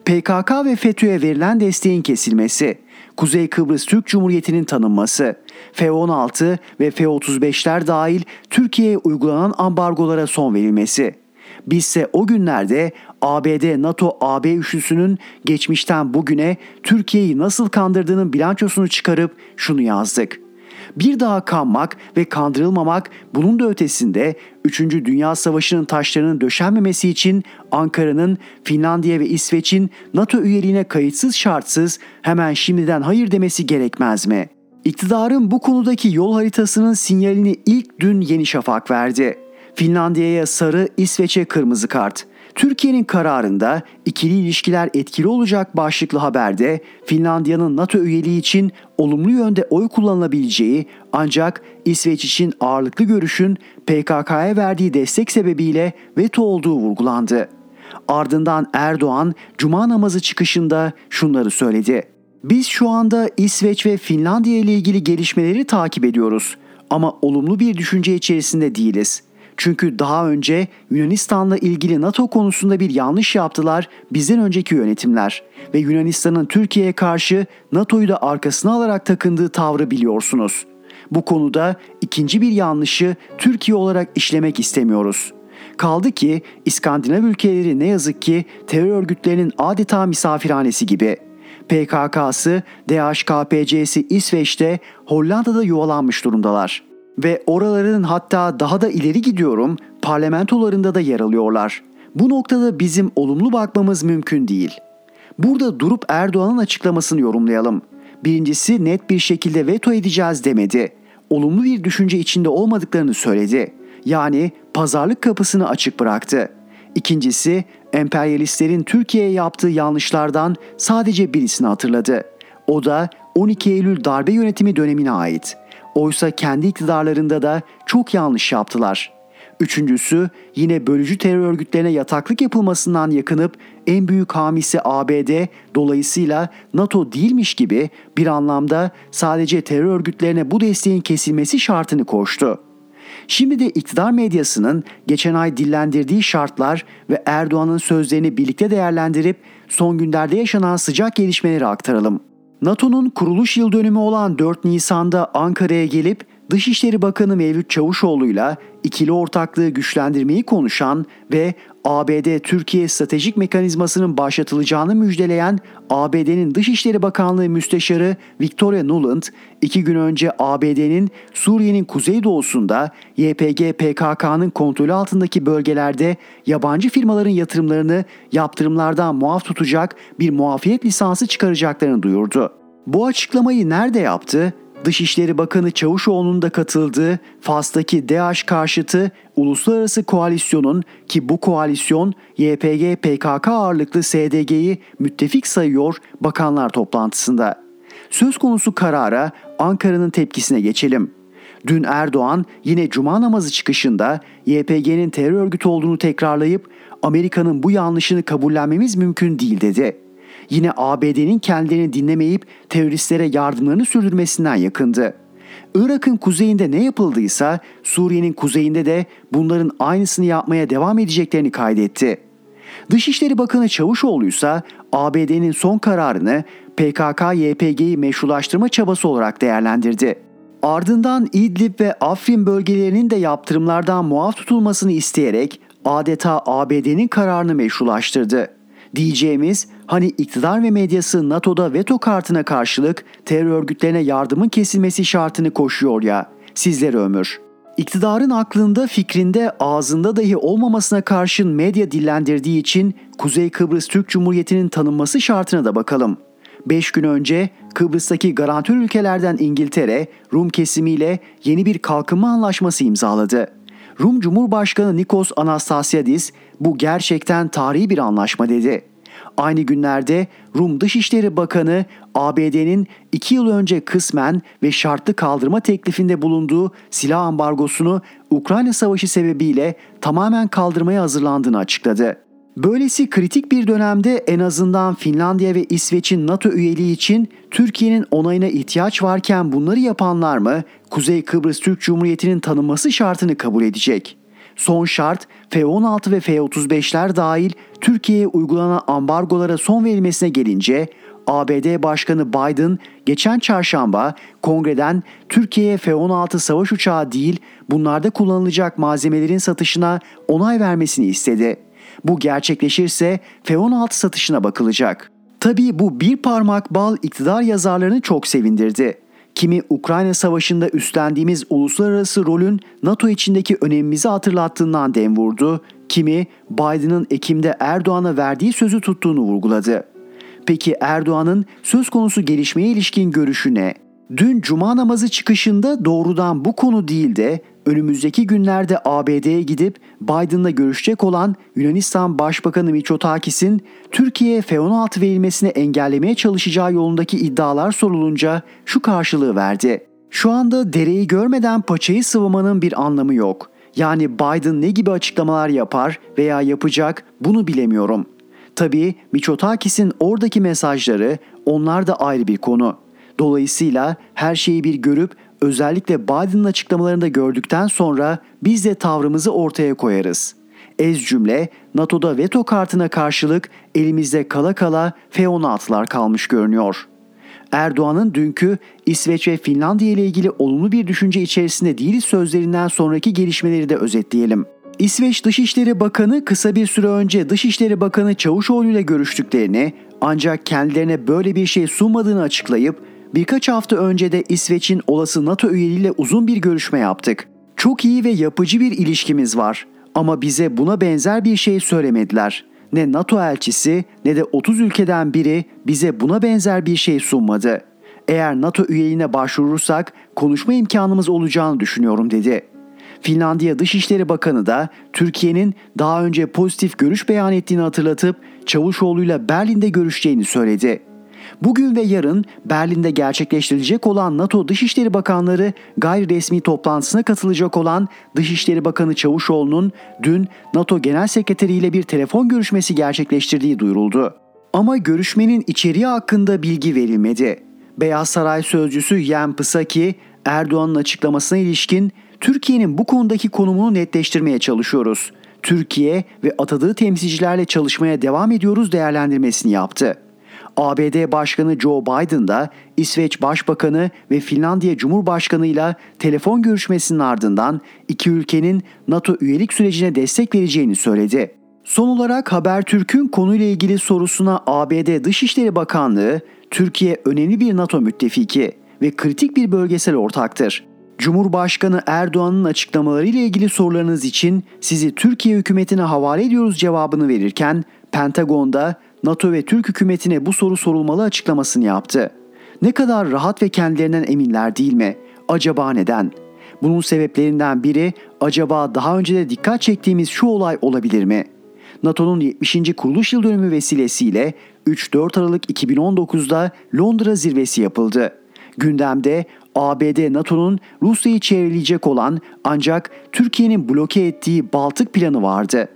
PKK ve FETÖ'ye verilen desteğin kesilmesi, Kuzey Kıbrıs Türk Cumhuriyeti'nin tanınması, F-16 ve F-35'ler dahil Türkiye'ye uygulanan ambargolara son verilmesi. Bizse o günlerde ABD, NATO, AB üçlüsünün geçmişten bugüne Türkiye'yi nasıl kandırdığının bilançosunu çıkarıp şunu yazdık. Bir daha kanmak ve kandırılmamak bunun da ötesinde 3. Dünya Savaşı'nın taşlarının döşenmemesi için Ankara'nın Finlandiya ve İsveç'in NATO üyeliğine kayıtsız şartsız hemen şimdiden hayır demesi gerekmez mi? İktidarın bu konudaki yol haritasının sinyalini ilk dün Yeni Şafak verdi. Finlandiya'ya sarı, İsveç'e kırmızı kart. Türkiye'nin kararında ikili ilişkiler etkili olacak başlıklı haberde Finlandiya'nın NATO üyeliği için olumlu yönde oy kullanılabileceği ancak İsveç için ağırlıklı görüşün PKK'ya verdiği destek sebebiyle veto olduğu vurgulandı. Ardından Erdoğan cuma namazı çıkışında şunları söyledi. Biz şu anda İsveç ve Finlandiya ile ilgili gelişmeleri takip ediyoruz ama olumlu bir düşünce içerisinde değiliz. Çünkü daha önce Yunanistan'la ilgili NATO konusunda bir yanlış yaptılar bizden önceki yönetimler ve Yunanistan'ın Türkiye'ye karşı NATO'yu da arkasına alarak takındığı tavrı biliyorsunuz. Bu konuda ikinci bir yanlışı Türkiye olarak işlemek istemiyoruz. Kaldı ki İskandinav ülkeleri ne yazık ki terör örgütlerinin adeta misafirhanesi gibi. PKK'sı, DHKPC'si İsveç'te, Hollanda'da yuvalanmış durumdalar.'' Ve oraların hatta daha da ileri gidiyorum parlamentolarında da yer alıyorlar. Bu noktada bizim olumlu bakmamız mümkün değil. Burada durup Erdoğan'ın açıklamasını yorumlayalım. Birincisi net bir şekilde veto edeceğiz demedi. Olumlu bir düşünce içinde olmadıklarını söyledi. Yani pazarlık kapısını açık bıraktı. İkincisi emperyalistlerin Türkiye'ye yaptığı yanlışlardan sadece birisini hatırladı. O da 12 Eylül darbe yönetimi dönemine ait. Oysa kendi iktidarlarında da çok yanlış yaptılar. Üçüncüsü yine bölücü terör örgütlerine yataklık yapılmasından yakınıp en büyük hamisi ABD dolayısıyla NATO değilmiş gibi bir anlamda sadece terör örgütlerine bu desteğin kesilmesi şartını koştu. Şimdi de iktidar medyasının geçen ay dillendirdiği şartlar ve Erdoğan'ın sözlerini birlikte değerlendirip son günlerde yaşanan sıcak gelişmeleri aktaralım. NATO'nun kuruluş yıl dönümü olan 4 Nisan'da Ankara'ya gelip Dışişleri Bakanı Mevlüt Çavuşoğlu'yla ikili ortaklığı güçlendirmeyi konuşan ve ABD-Türkiye stratejik mekanizmasının başlatılacağını müjdeleyen ABD'nin Dışişleri Bakanlığı Müsteşarı Victoria Nuland, iki gün önce ABD'nin Suriye'nin kuzeydoğusunda YPG PKK'nın kontrolü altındaki bölgelerde yabancı firmaların yatırımlarını yaptırımlardan muaf tutacak bir muafiyet lisansı çıkaracaklarını duyurdu. Bu açıklamayı nerede yaptı? Dışişleri Bakanı Çavuşoğlu'nun da katıldığı Fas'taki DAEŞ karşıtı uluslararası koalisyonun ki bu koalisyon YPG PKK ağırlıklı SDG'yi müttefik sayıyor bakanlar toplantısında. Söz konusu karara Ankara'nın tepkisine geçelim. Dün Erdoğan yine cuma namazı çıkışında YPG'nin terör örgütü olduğunu tekrarlayıp Amerika'nın bu yanlışını kabullenmemiz mümkün değil dedi yine ABD'nin kendilerini dinlemeyip teröristlere yardımlarını sürdürmesinden yakındı. Irak'ın kuzeyinde ne yapıldıysa Suriye'nin kuzeyinde de bunların aynısını yapmaya devam edeceklerini kaydetti. Dışişleri Bakanı Çavuşoğlu ise ABD'nin son kararını PKK-YPG'yi meşrulaştırma çabası olarak değerlendirdi. Ardından İdlib ve Afrin bölgelerinin de yaptırımlardan muaf tutulmasını isteyerek adeta ABD'nin kararını meşrulaştırdı. Diyeceğimiz hani iktidar ve medyası NATO'da veto kartına karşılık terör örgütlerine yardımın kesilmesi şartını koşuyor ya. Sizlere ömür. İktidarın aklında fikrinde ağzında dahi olmamasına karşın medya dillendirdiği için Kuzey Kıbrıs Türk Cumhuriyeti'nin tanınması şartına da bakalım. 5 gün önce Kıbrıs'taki garantör ülkelerden İngiltere, Rum kesimiyle yeni bir kalkınma anlaşması imzaladı. Rum Cumhurbaşkanı Nikos Anastasiadis bu gerçekten tarihi bir anlaşma dedi. Aynı günlerde Rum Dışişleri Bakanı ABD'nin iki yıl önce kısmen ve şartlı kaldırma teklifinde bulunduğu silah ambargosunu Ukrayna Savaşı sebebiyle tamamen kaldırmaya hazırlandığını açıkladı. Böylesi kritik bir dönemde en azından Finlandiya ve İsveç'in NATO üyeliği için Türkiye'nin onayına ihtiyaç varken bunları yapanlar mı Kuzey Kıbrıs Türk Cumhuriyeti'nin tanınması şartını kabul edecek? Son şart F-16 ve F-35'ler dahil Türkiye'ye uygulanan ambargolara son verilmesine gelince ABD Başkanı Biden geçen çarşamba kongreden Türkiye'ye F-16 savaş uçağı değil bunlarda kullanılacak malzemelerin satışına onay vermesini istedi. Bu gerçekleşirse F-16 satışına bakılacak. Tabii bu bir parmak bal iktidar yazarlarını çok sevindirdi. Kimi Ukrayna Savaşı'nda üstlendiğimiz uluslararası rolün NATO içindeki önemimizi hatırlattığından dem vurdu, kimi Biden'ın Ekim'de Erdoğan'a verdiği sözü tuttuğunu vurguladı. Peki Erdoğan'ın söz konusu gelişmeye ilişkin görüşü ne? Dün cuma namazı çıkışında doğrudan bu konu değil de önümüzdeki günlerde ABD'ye gidip Biden'la görüşecek olan Yunanistan Başbakanı Mitsotakis'in Türkiye'ye F-16 verilmesini engellemeye çalışacağı yolundaki iddialar sorulunca şu karşılığı verdi. Şu anda dereyi görmeden paçayı sıvamanın bir anlamı yok. Yani Biden ne gibi açıklamalar yapar veya yapacak bunu bilemiyorum. Tabii Mitsotakis'in oradaki mesajları onlar da ayrı bir konu. Dolayısıyla her şeyi bir görüp özellikle Biden'ın açıklamalarını da gördükten sonra biz de tavrımızı ortaya koyarız. Ez cümle NATO'da veto kartına karşılık elimizde kala kala F-16'lar kalmış görünüyor. Erdoğan'ın dünkü İsveç ve Finlandiya ile ilgili olumlu bir düşünce içerisinde değiliz sözlerinden sonraki gelişmeleri de özetleyelim. İsveç Dışişleri Bakanı kısa bir süre önce Dışişleri Bakanı Çavuşoğlu ile görüştüklerini ancak kendilerine böyle bir şey sunmadığını açıklayıp birkaç hafta önce de İsveç'in olası NATO üyeliğiyle uzun bir görüşme yaptık. Çok iyi ve yapıcı bir ilişkimiz var ama bize buna benzer bir şey söylemediler. Ne NATO elçisi ne de 30 ülkeden biri bize buna benzer bir şey sunmadı. Eğer NATO üyeliğine başvurursak konuşma imkanımız olacağını düşünüyorum dedi. Finlandiya Dışişleri Bakanı da Türkiye'nin daha önce pozitif görüş beyan ettiğini hatırlatıp Çavuşoğlu'yla Berlin'de görüşeceğini söyledi. Bugün ve yarın Berlin'de gerçekleştirilecek olan NATO Dışişleri Bakanları gayri resmi toplantısına katılacak olan Dışişleri Bakanı Çavuşoğlu'nun dün NATO Genel Sekreteri ile bir telefon görüşmesi gerçekleştirdiği duyuruldu. Ama görüşmenin içeriği hakkında bilgi verilmedi. Beyaz Saray sözcüsü Yen Psaki, Erdoğan'ın açıklamasına ilişkin Türkiye'nin bu konudaki konumunu netleştirmeye çalışıyoruz. Türkiye ve atadığı temsilcilerle çalışmaya devam ediyoruz değerlendirmesini yaptı. ABD Başkanı Joe Biden da İsveç Başbakanı ve Finlandiya Cumhurbaşkanı ile telefon görüşmesinin ardından iki ülkenin NATO üyelik sürecine destek vereceğini söyledi. Son olarak Habertürk'ün konuyla ilgili sorusuna ABD Dışişleri Bakanlığı, Türkiye önemli bir NATO müttefiki ve kritik bir bölgesel ortaktır. Cumhurbaşkanı Erdoğan'ın açıklamaları ile ilgili sorularınız için sizi Türkiye hükümetine havale ediyoruz cevabını verirken Pentagon'da NATO ve Türk hükümetine bu soru sorulmalı açıklamasını yaptı. Ne kadar rahat ve kendilerinden eminler değil mi? Acaba neden? Bunun sebeplerinden biri acaba daha önce de dikkat çektiğimiz şu olay olabilir mi? NATO'nun 70. kuruluş yıl dönümü vesilesiyle 3-4 Aralık 2019'da Londra zirvesi yapıldı. Gündemde ABD NATO'nun Rusya'yı çevreleyecek olan ancak Türkiye'nin bloke ettiği Baltık planı vardı.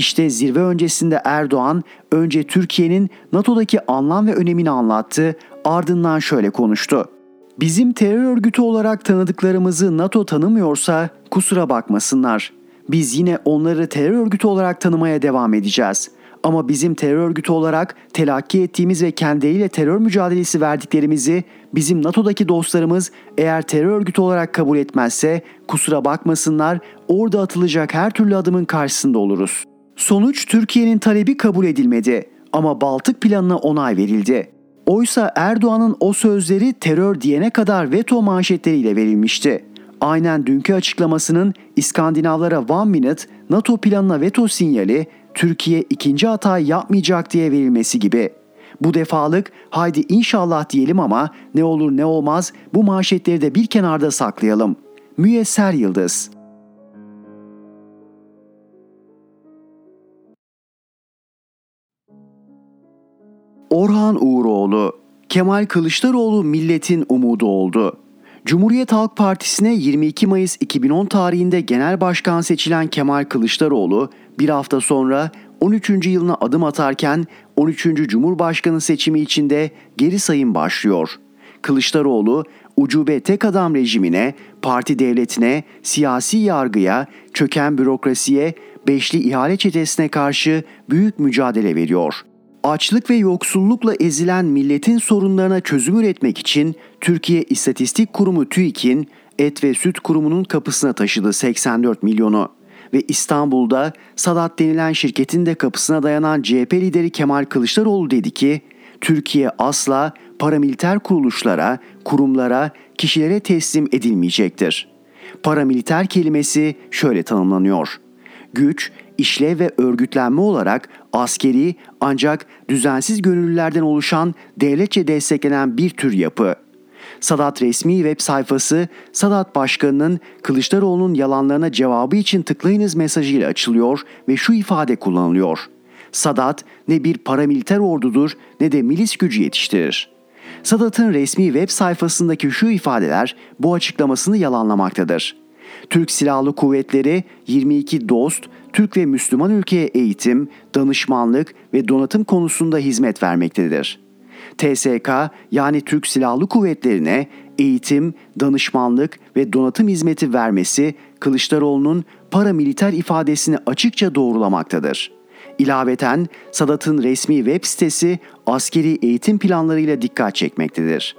İşte zirve öncesinde Erdoğan önce Türkiye'nin NATO'daki anlam ve önemini anlattı, ardından şöyle konuştu. Bizim terör örgütü olarak tanıdıklarımızı NATO tanımıyorsa kusura bakmasınlar. Biz yine onları terör örgütü olarak tanımaya devam edeceğiz. Ama bizim terör örgütü olarak telakki ettiğimiz ve kendileriyle terör mücadelesi verdiklerimizi bizim NATO'daki dostlarımız eğer terör örgütü olarak kabul etmezse kusura bakmasınlar orada atılacak her türlü adımın karşısında oluruz. Sonuç Türkiye'nin talebi kabul edilmedi ama Baltık planına onay verildi. Oysa Erdoğan'ın o sözleri terör diyene kadar veto manşetleriyle verilmişti. Aynen dünkü açıklamasının İskandinavlara one minute NATO planına veto sinyali Türkiye ikinci hatayı yapmayacak diye verilmesi gibi. Bu defalık haydi inşallah diyelim ama ne olur ne olmaz bu manşetleri de bir kenarda saklayalım. Müyesser Yıldız Orhan Uğuroğlu, Kemal Kılıçdaroğlu milletin umudu oldu. Cumhuriyet Halk Partisi'ne 22 Mayıs 2010 tarihinde genel başkan seçilen Kemal Kılıçdaroğlu bir hafta sonra 13. yılına adım atarken 13. Cumhurbaşkanı seçimi içinde geri sayım başlıyor. Kılıçdaroğlu ucube tek adam rejimine, parti devletine, siyasi yargıya, çöken bürokrasiye, beşli ihale çetesine karşı büyük mücadele veriyor. Açlık ve yoksullukla ezilen milletin sorunlarına çözüm üretmek için Türkiye İstatistik Kurumu TÜİK'in Et ve Süt Kurumu'nun kapısına taşıdı 84 milyonu ve İstanbul'da Sadat denilen şirketin de kapısına dayanan CHP lideri Kemal Kılıçdaroğlu dedi ki Türkiye asla paramiliter kuruluşlara, kurumlara, kişilere teslim edilmeyecektir. Paramiliter kelimesi şöyle tanımlanıyor. Güç, işlev ve örgütlenme olarak askeri ancak düzensiz gönüllülerden oluşan devletçe desteklenen bir tür yapı. Sadat resmi web sayfası Sadat Başkanı'nın Kılıçdaroğlu'nun yalanlarına cevabı için tıklayınız mesajıyla açılıyor ve şu ifade kullanılıyor. Sadat ne bir paramiliter ordudur ne de milis gücü yetiştirir. Sadat'ın resmi web sayfasındaki şu ifadeler bu açıklamasını yalanlamaktadır. Türk Silahlı Kuvvetleri 22 dost, Türk ve Müslüman ülkeye eğitim, danışmanlık ve donatım konusunda hizmet vermektedir. TSK yani Türk Silahlı Kuvvetleri'ne eğitim, danışmanlık ve donatım hizmeti vermesi Kılıçdaroğlu'nun paramiliter ifadesini açıkça doğrulamaktadır. İlaveten Sadat'ın resmi web sitesi askeri eğitim planlarıyla dikkat çekmektedir.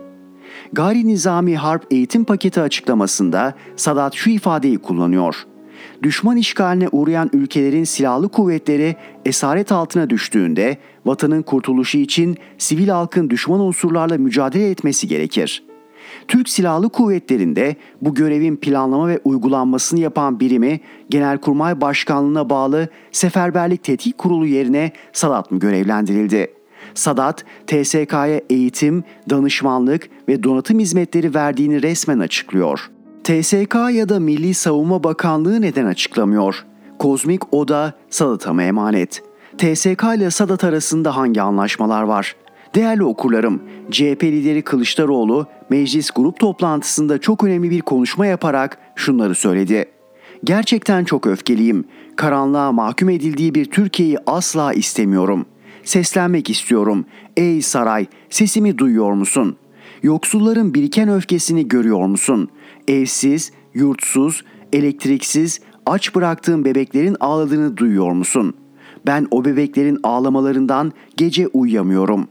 Gayri Nizami Harp Eğitim Paketi açıklamasında Sadat şu ifadeyi kullanıyor. Düşman işgaline uğrayan ülkelerin silahlı kuvvetleri esaret altına düştüğünde vatanın kurtuluşu için sivil halkın düşman unsurlarla mücadele etmesi gerekir. Türk Silahlı Kuvvetleri'nde bu görevin planlama ve uygulanmasını yapan birimi Genelkurmay Başkanlığı'na bağlı Seferberlik Tetkik Kurulu yerine Sadat mı görevlendirildi? Sadat, TSK'ya eğitim, danışmanlık ve donatım hizmetleri verdiğini resmen açıklıyor. TSK ya da Milli Savunma Bakanlığı neden açıklamıyor? Kozmik Oda Sadat'a mı emanet? TSK ile Sadat arasında hangi anlaşmalar var? Değerli okurlarım, CHP lideri Kılıçdaroğlu meclis grup toplantısında çok önemli bir konuşma yaparak şunları söyledi. Gerçekten çok öfkeliyim. Karanlığa mahkum edildiği bir Türkiye'yi asla istemiyorum. Seslenmek istiyorum. Ey saray, sesimi duyuyor musun? Yoksulların biriken öfkesini görüyor musun? Evsiz, yurtsuz, elektriksiz, aç bıraktığım bebeklerin ağladığını duyuyor musun? Ben o bebeklerin ağlamalarından gece uyuyamıyorum.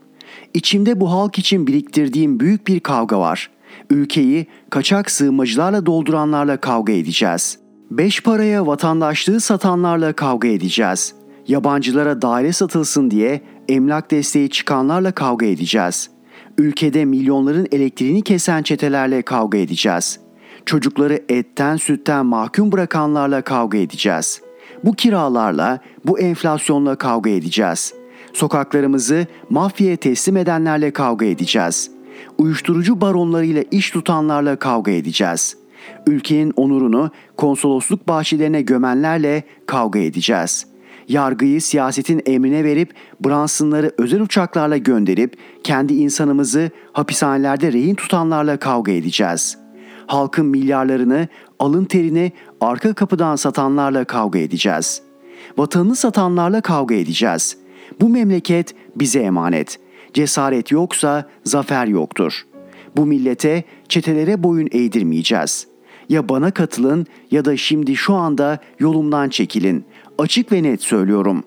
İçimde bu halk için biriktirdiğim büyük bir kavga var. Ülkeyi kaçak sığınmacılarla dolduranlarla kavga edeceğiz. Beş paraya vatandaşlığı satanlarla kavga edeceğiz. Yabancılara daire satılsın diye emlak desteği çıkanlarla kavga edeceğiz. Ülkede milyonların elektriğini kesen çetelerle kavga edeceğiz. Çocukları etten sütten mahkum bırakanlarla kavga edeceğiz. Bu kiralarla, bu enflasyonla kavga edeceğiz. Sokaklarımızı mafyaya teslim edenlerle kavga edeceğiz. Uyuşturucu baronlarıyla iş tutanlarla kavga edeceğiz. Ülkenin onurunu konsolosluk bahçelerine gömenlerle kavga edeceğiz. Yargıyı siyasetin emrine verip Branson'ları özel uçaklarla gönderip kendi insanımızı hapishanelerde rehin tutanlarla kavga edeceğiz. Halkın milyarlarını, alın terini arka kapıdan satanlarla kavga edeceğiz. Vatanını satanlarla kavga edeceğiz. Bu memleket bize emanet. Cesaret yoksa zafer yoktur. Bu millete, çetelere boyun eğdirmeyeceğiz. Ya bana katılın ya da şimdi şu anda yolumdan çekilin. Açık ve net söylüyorum.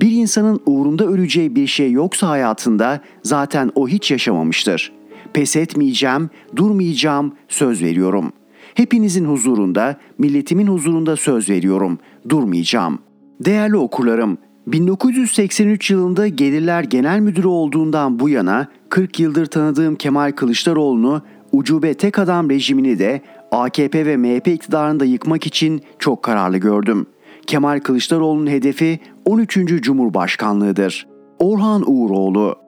Bir insanın uğrunda öleceği bir şey yoksa hayatında zaten o hiç yaşamamıştır. Pes etmeyeceğim, durmayacağım, söz veriyorum. Hepinizin huzurunda, milletimin huzurunda söz veriyorum. Durmayacağım. Değerli okurlarım, 1983 yılında Gelirler Genel Müdürü olduğundan bu yana 40 yıldır tanıdığım Kemal Kılıçdaroğlu'nu ucube tek adam rejimini de AKP ve MHP iktidarını da yıkmak için çok kararlı gördüm. Kemal Kılıçdaroğlu'nun hedefi 13. Cumhurbaşkanlığıdır. Orhan Uğuroğlu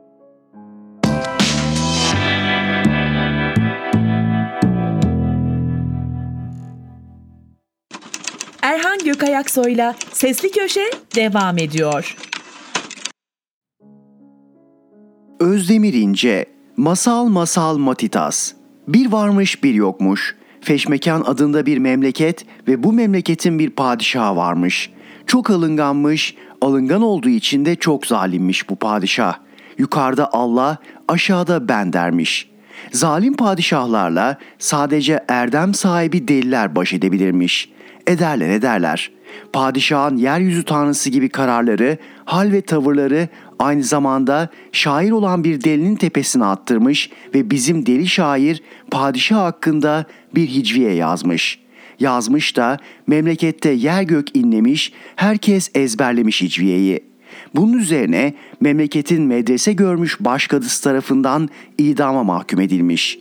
Erhan Gökayaksoy'la Sesli Köşe devam ediyor. Özdemir İnce Masal Masal Matitas Bir varmış bir yokmuş. Feşmekan adında bir memleket ve bu memleketin bir padişahı varmış. Çok alınganmış, alıngan olduğu için de çok zalimmiş bu padişah. Yukarıda Allah, aşağıda ben dermiş. Zalim padişahlarla sadece erdem sahibi deliler baş edebilirmiş. Ederler ederler. Padişahın yeryüzü tanrısı gibi kararları, hal ve tavırları aynı zamanda şair olan bir delinin tepesine attırmış ve bizim deli şair padişah hakkında bir hicviye yazmış. Yazmış da memlekette yer gök inlemiş, herkes ezberlemiş hicviyeyi. Bunun üzerine memleketin medrese görmüş başkadısı tarafından idama mahkum edilmiş.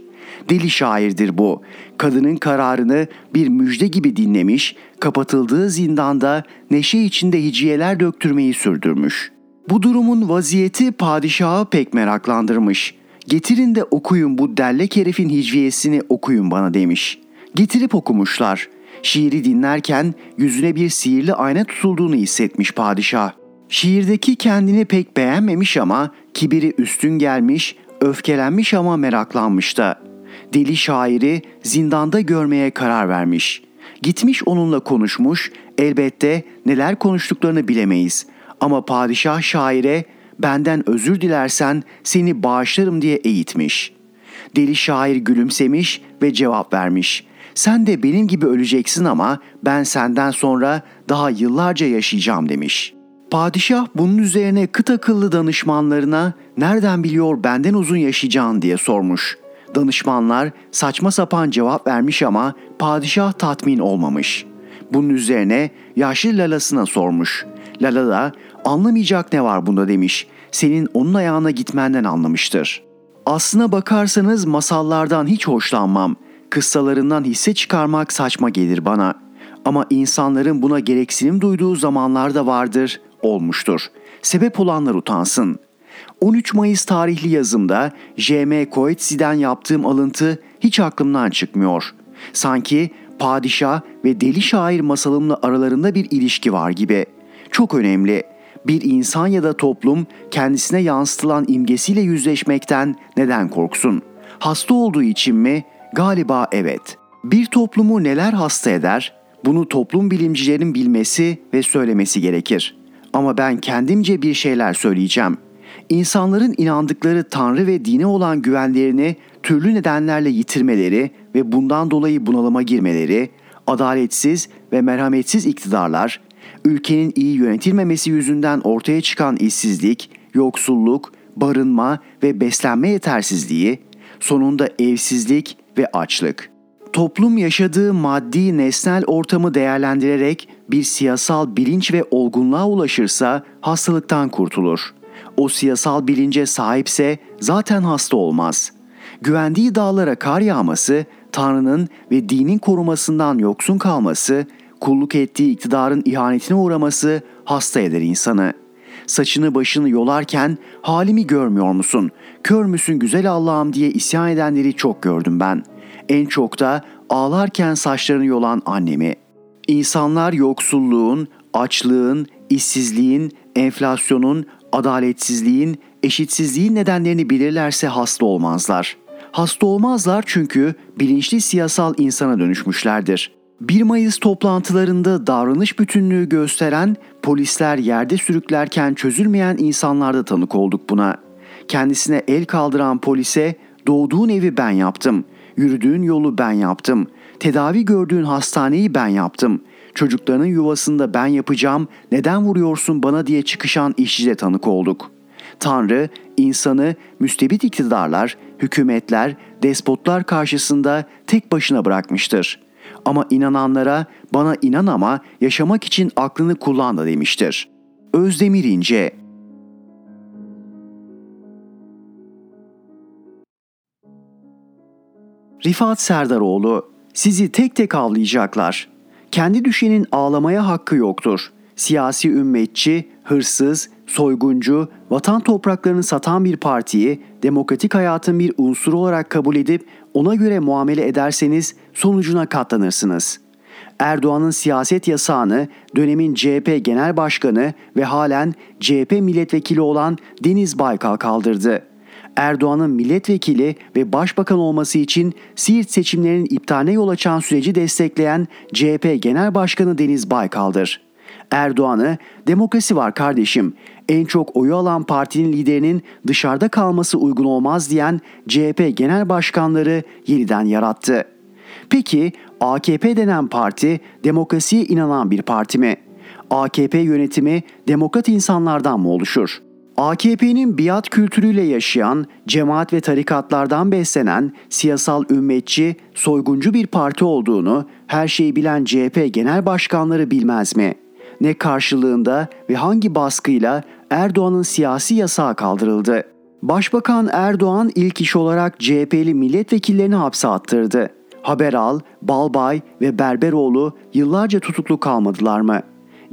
Deli şairdir bu. Kadının kararını bir müjde gibi dinlemiş, kapatıldığı zindanda neşe içinde hiciyeler döktürmeyi sürdürmüş.'' Bu durumun vaziyeti padişahı pek meraklandırmış. Getirin de okuyun bu dellek herifin hicviyesini okuyun bana demiş. Getirip okumuşlar. Şiiri dinlerken yüzüne bir sihirli ayna tutulduğunu hissetmiş padişah. Şiirdeki kendini pek beğenmemiş ama kibiri üstün gelmiş, öfkelenmiş ama meraklanmış da. Deli şairi zindanda görmeye karar vermiş. Gitmiş onunla konuşmuş, elbette neler konuştuklarını bilemeyiz.'' Ama padişah şaire benden özür dilersen seni bağışlarım diye eğitmiş. Deli şair gülümsemiş ve cevap vermiş. Sen de benim gibi öleceksin ama ben senden sonra daha yıllarca yaşayacağım demiş. Padişah bunun üzerine kıt akıllı danışmanlarına nereden biliyor benden uzun yaşayacağın diye sormuş. Danışmanlar saçma sapan cevap vermiş ama padişah tatmin olmamış. Bunun üzerine yaşlı lalasına sormuş. Lala da Anlamayacak ne var bunda demiş. Senin onun ayağına gitmenden anlamıştır. Aslına bakarsanız masallardan hiç hoşlanmam. Kıssalarından hisse çıkarmak saçma gelir bana. Ama insanların buna gereksinim duyduğu zamanlar da vardır, olmuştur. Sebep olanlar utansın. 13 Mayıs tarihli yazımda J.M. Coetzee'den yaptığım alıntı hiç aklımdan çıkmıyor. Sanki padişah ve deli şair masalımla aralarında bir ilişki var gibi. Çok önemli bir insan ya da toplum kendisine yansıtılan imgesiyle yüzleşmekten neden korksun? Hasta olduğu için mi? Galiba evet. Bir toplumu neler hasta eder? Bunu toplum bilimcilerin bilmesi ve söylemesi gerekir. Ama ben kendimce bir şeyler söyleyeceğim. İnsanların inandıkları Tanrı ve dine olan güvenlerini türlü nedenlerle yitirmeleri ve bundan dolayı bunalıma girmeleri, adaletsiz ve merhametsiz iktidarlar, ülkenin iyi yönetilmemesi yüzünden ortaya çıkan işsizlik, yoksulluk, barınma ve beslenme yetersizliği, sonunda evsizlik ve açlık. Toplum yaşadığı maddi nesnel ortamı değerlendirerek bir siyasal bilinç ve olgunluğa ulaşırsa hastalıktan kurtulur. O siyasal bilince sahipse zaten hasta olmaz. Güvendiği dağlara kar yağması, Tanrı'nın ve dinin korumasından yoksun kalması kulluk ettiği iktidarın ihanetine uğraması hasta eder insanı. Saçını başını yolarken halimi görmüyor musun? Kör müsün güzel Allah'ım diye isyan edenleri çok gördüm ben. En çok da ağlarken saçlarını yolan annemi. İnsanlar yoksulluğun, açlığın, işsizliğin, enflasyonun, adaletsizliğin, eşitsizliğin nedenlerini bilirlerse hasta olmazlar. Hasta olmazlar çünkü bilinçli siyasal insana dönüşmüşlerdir. 1 Mayıs toplantılarında davranış bütünlüğü gösteren polisler yerde sürüklerken çözülmeyen insanlarda tanık olduk buna. Kendisine el kaldıran polise doğduğun evi ben yaptım, yürüdüğün yolu ben yaptım, tedavi gördüğün hastaneyi ben yaptım, çocuklarının yuvasında ben yapacağım, neden vuruyorsun bana diye çıkışan işçide tanık olduk. Tanrı insanı müstebit iktidarlar, hükümetler, despotlar karşısında tek başına bırakmıştır.'' Ama inananlara bana inan ama yaşamak için aklını kullan da demiştir. Özdemir İnce Rifat Serdaroğlu Sizi tek tek avlayacaklar. Kendi düşenin ağlamaya hakkı yoktur. Siyasi ümmetçi, hırsız, soyguncu, vatan topraklarını satan bir partiyi demokratik hayatın bir unsuru olarak kabul edip ona göre muamele ederseniz sonucuna katlanırsınız. Erdoğan'ın siyaset yasağını dönemin CHP Genel Başkanı ve halen CHP milletvekili olan Deniz Baykal kaldırdı. Erdoğan'ın milletvekili ve başbakan olması için Siirt seçimlerinin iptaline yol açan süreci destekleyen CHP Genel Başkanı Deniz Baykal'dır. Erdoğan'ı demokrasi var kardeşim, en çok oyu alan partinin liderinin dışarıda kalması uygun olmaz diyen CHP Genel Başkanları yeniden yarattı. Peki AKP denen parti demokrasiye inanan bir parti mi? AKP yönetimi demokrat insanlardan mı oluşur? AKP'nin biat kültürüyle yaşayan, cemaat ve tarikatlardan beslenen, siyasal ümmetçi, soyguncu bir parti olduğunu her şeyi bilen CHP genel başkanları bilmez mi? Ne karşılığında ve hangi baskıyla Erdoğan'ın siyasi yasağı kaldırıldı? Başbakan Erdoğan ilk iş olarak CHP'li milletvekillerini hapse attırdı. Haberal, Balbay ve Berberoğlu yıllarca tutuklu kalmadılar mı?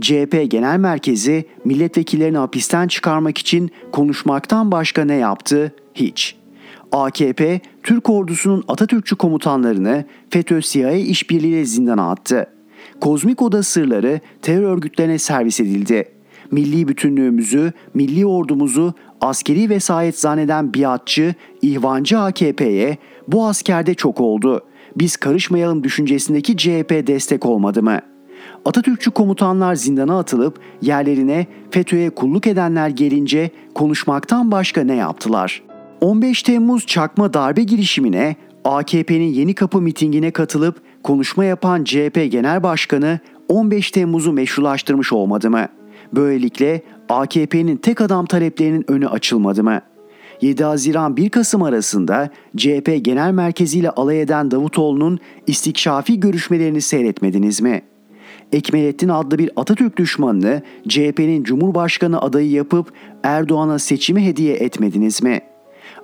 CHP Genel Merkezi milletvekillerini hapisten çıkarmak için konuşmaktan başka ne yaptı? Hiç. AKP, Türk ordusunun Atatürkçü komutanlarını FETÖ-CIA işbirliğiyle zindana attı. Kozmik Oda sırları terör örgütlerine servis edildi. Milli bütünlüğümüzü, milli ordumuzu askeri vesayet zanneden biatçı, ihvancı AKP'ye bu askerde çok oldu. Biz karışmayalım düşüncesindeki CHP destek olmadı mı?'' Atatürkçü komutanlar zindana atılıp yerlerine FETÖ'ye kulluk edenler gelince konuşmaktan başka ne yaptılar? 15 Temmuz çakma darbe girişimine AKP'nin Yeni Kapı mitingine katılıp konuşma yapan CHP Genel Başkanı 15 Temmuz'u meşrulaştırmış olmadı mı? Böylelikle AKP'nin tek adam taleplerinin önü açılmadı mı? 7 Haziran 1 Kasım arasında CHP Genel Merkezi ile alay eden Davutoğlu'nun istikşafi görüşmelerini seyretmediniz mi?'' Ekmelettin adlı bir Atatürk düşmanını CHP'nin Cumhurbaşkanı adayı yapıp Erdoğan'a seçimi hediye etmediniz mi?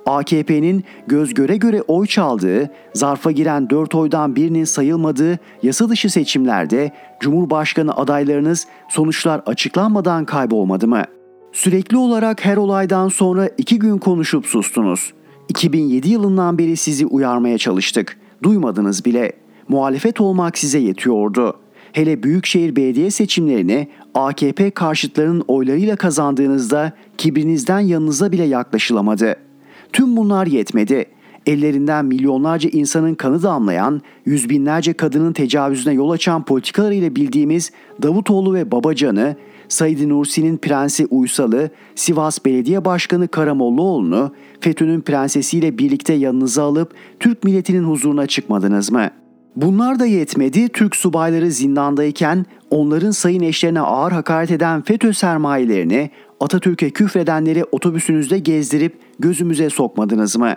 AKP'nin göz göre göre oy çaldığı, zarfa giren dört oydan birinin sayılmadığı yasa dışı seçimlerde Cumhurbaşkanı adaylarınız sonuçlar açıklanmadan kaybolmadı mı? Sürekli olarak her olaydan sonra iki gün konuşup sustunuz. 2007 yılından beri sizi uyarmaya çalıştık. Duymadınız bile. Muhalefet olmak size yetiyordu. Hele Büyükşehir Belediye seçimlerini AKP karşıtlarının oylarıyla kazandığınızda kibrinizden yanınıza bile yaklaşılamadı. Tüm bunlar yetmedi. Ellerinden milyonlarca insanın kanı damlayan, yüz binlerce kadının tecavüzüne yol açan politikalarıyla bildiğimiz Davutoğlu ve Babacan'ı, Said Nursi'nin prensi Uysal'ı, Sivas Belediye Başkanı Karamollaoğlu'nu FETÖ'nün prensesiyle birlikte yanınıza alıp Türk milletinin huzuruna çıkmadınız mı?'' Bunlar da yetmedi. Türk subayları zindandayken onların sayın eşlerine ağır hakaret eden FETÖ sermayelerini Atatürk'e küfredenleri otobüsünüzde gezdirip gözümüze sokmadınız mı?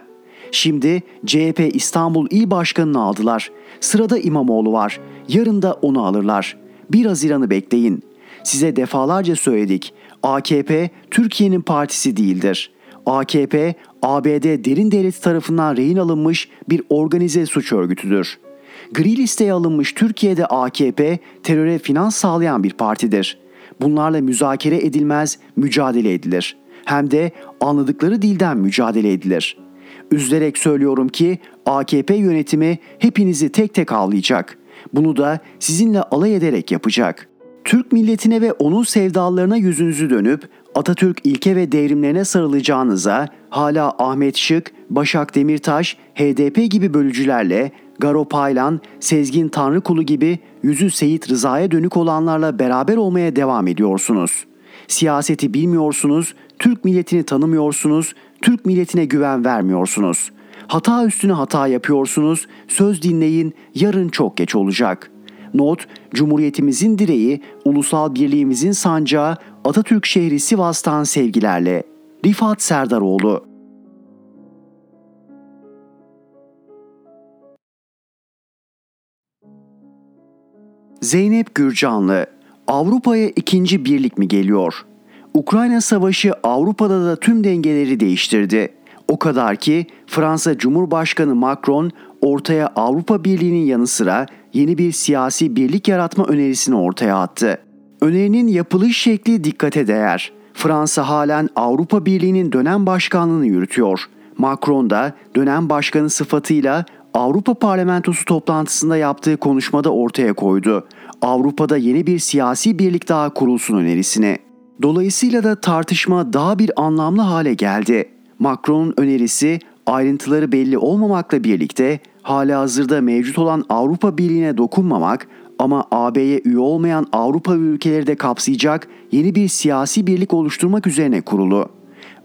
Şimdi CHP İstanbul İl Başkanı'nı aldılar. Sırada İmamoğlu var. Yarın da onu alırlar. 1 Haziran'ı bekleyin. Size defalarca söyledik. AKP Türkiye'nin partisi değildir. AKP, ABD derin devleti tarafından rehin alınmış bir organize suç örgütüdür.'' Gri listeye alınmış Türkiye'de AKP teröre finans sağlayan bir partidir. Bunlarla müzakere edilmez, mücadele edilir. Hem de anladıkları dilden mücadele edilir. Üzülerek söylüyorum ki AKP yönetimi hepinizi tek tek avlayacak. Bunu da sizinle alay ederek yapacak. Türk milletine ve onun sevdalarına yüzünüzü dönüp Atatürk ilke ve devrimlerine sarılacağınıza hala Ahmet Şık, Başak Demirtaş, HDP gibi bölücülerle Garo Paylan, Sezgin Tanrıkulu gibi yüzü Seyit Rıza'ya dönük olanlarla beraber olmaya devam ediyorsunuz. Siyaseti bilmiyorsunuz, Türk milletini tanımıyorsunuz, Türk milletine güven vermiyorsunuz. Hata üstüne hata yapıyorsunuz, söz dinleyin, yarın çok geç olacak. Not, Cumhuriyetimizin direği, ulusal birliğimizin sancağı Atatürk şehri Sivas'tan sevgilerle. Rifat Serdaroğlu Zeynep Gürcanlı Avrupa'ya ikinci birlik mi geliyor? Ukrayna Savaşı Avrupa'da da tüm dengeleri değiştirdi. O kadar ki Fransa Cumhurbaşkanı Macron ortaya Avrupa Birliği'nin yanı sıra yeni bir siyasi birlik yaratma önerisini ortaya attı. Önerinin yapılış şekli dikkate değer. Fransa halen Avrupa Birliği'nin dönem başkanlığını yürütüyor. Macron da dönem başkanı sıfatıyla Avrupa Parlamentosu toplantısında yaptığı konuşmada ortaya koydu. Avrupa'da yeni bir siyasi birlik daha kurulsun önerisini. Dolayısıyla da tartışma daha bir anlamlı hale geldi. Macron'un önerisi ayrıntıları belli olmamakla birlikte hala hazırda mevcut olan Avrupa Birliği'ne dokunmamak ama AB'ye üye olmayan Avrupa ülkeleri de kapsayacak yeni bir siyasi birlik oluşturmak üzerine kurulu.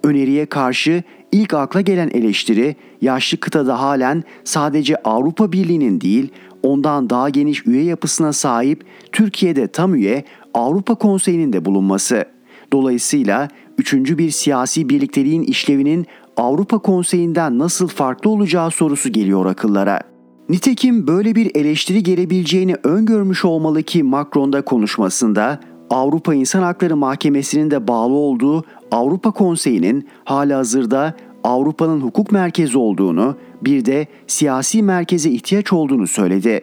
Öneriye karşı ilk akla gelen eleştiri yaşlı kıtada halen sadece Avrupa Birliği'nin değil ondan daha geniş üye yapısına sahip Türkiye'de tam üye Avrupa Konseyi'nin de bulunması. Dolayısıyla üçüncü bir siyasi birlikteliğin işlevinin Avrupa Konseyi'nden nasıl farklı olacağı sorusu geliyor akıllara. Nitekim böyle bir eleştiri gelebileceğini öngörmüş olmalı ki Macron'da konuşmasında Avrupa İnsan Hakları Mahkemesi'nin de bağlı olduğu Avrupa Konseyi'nin hala hazırda Avrupa'nın hukuk merkezi olduğunu, bir de siyasi merkeze ihtiyaç olduğunu söyledi.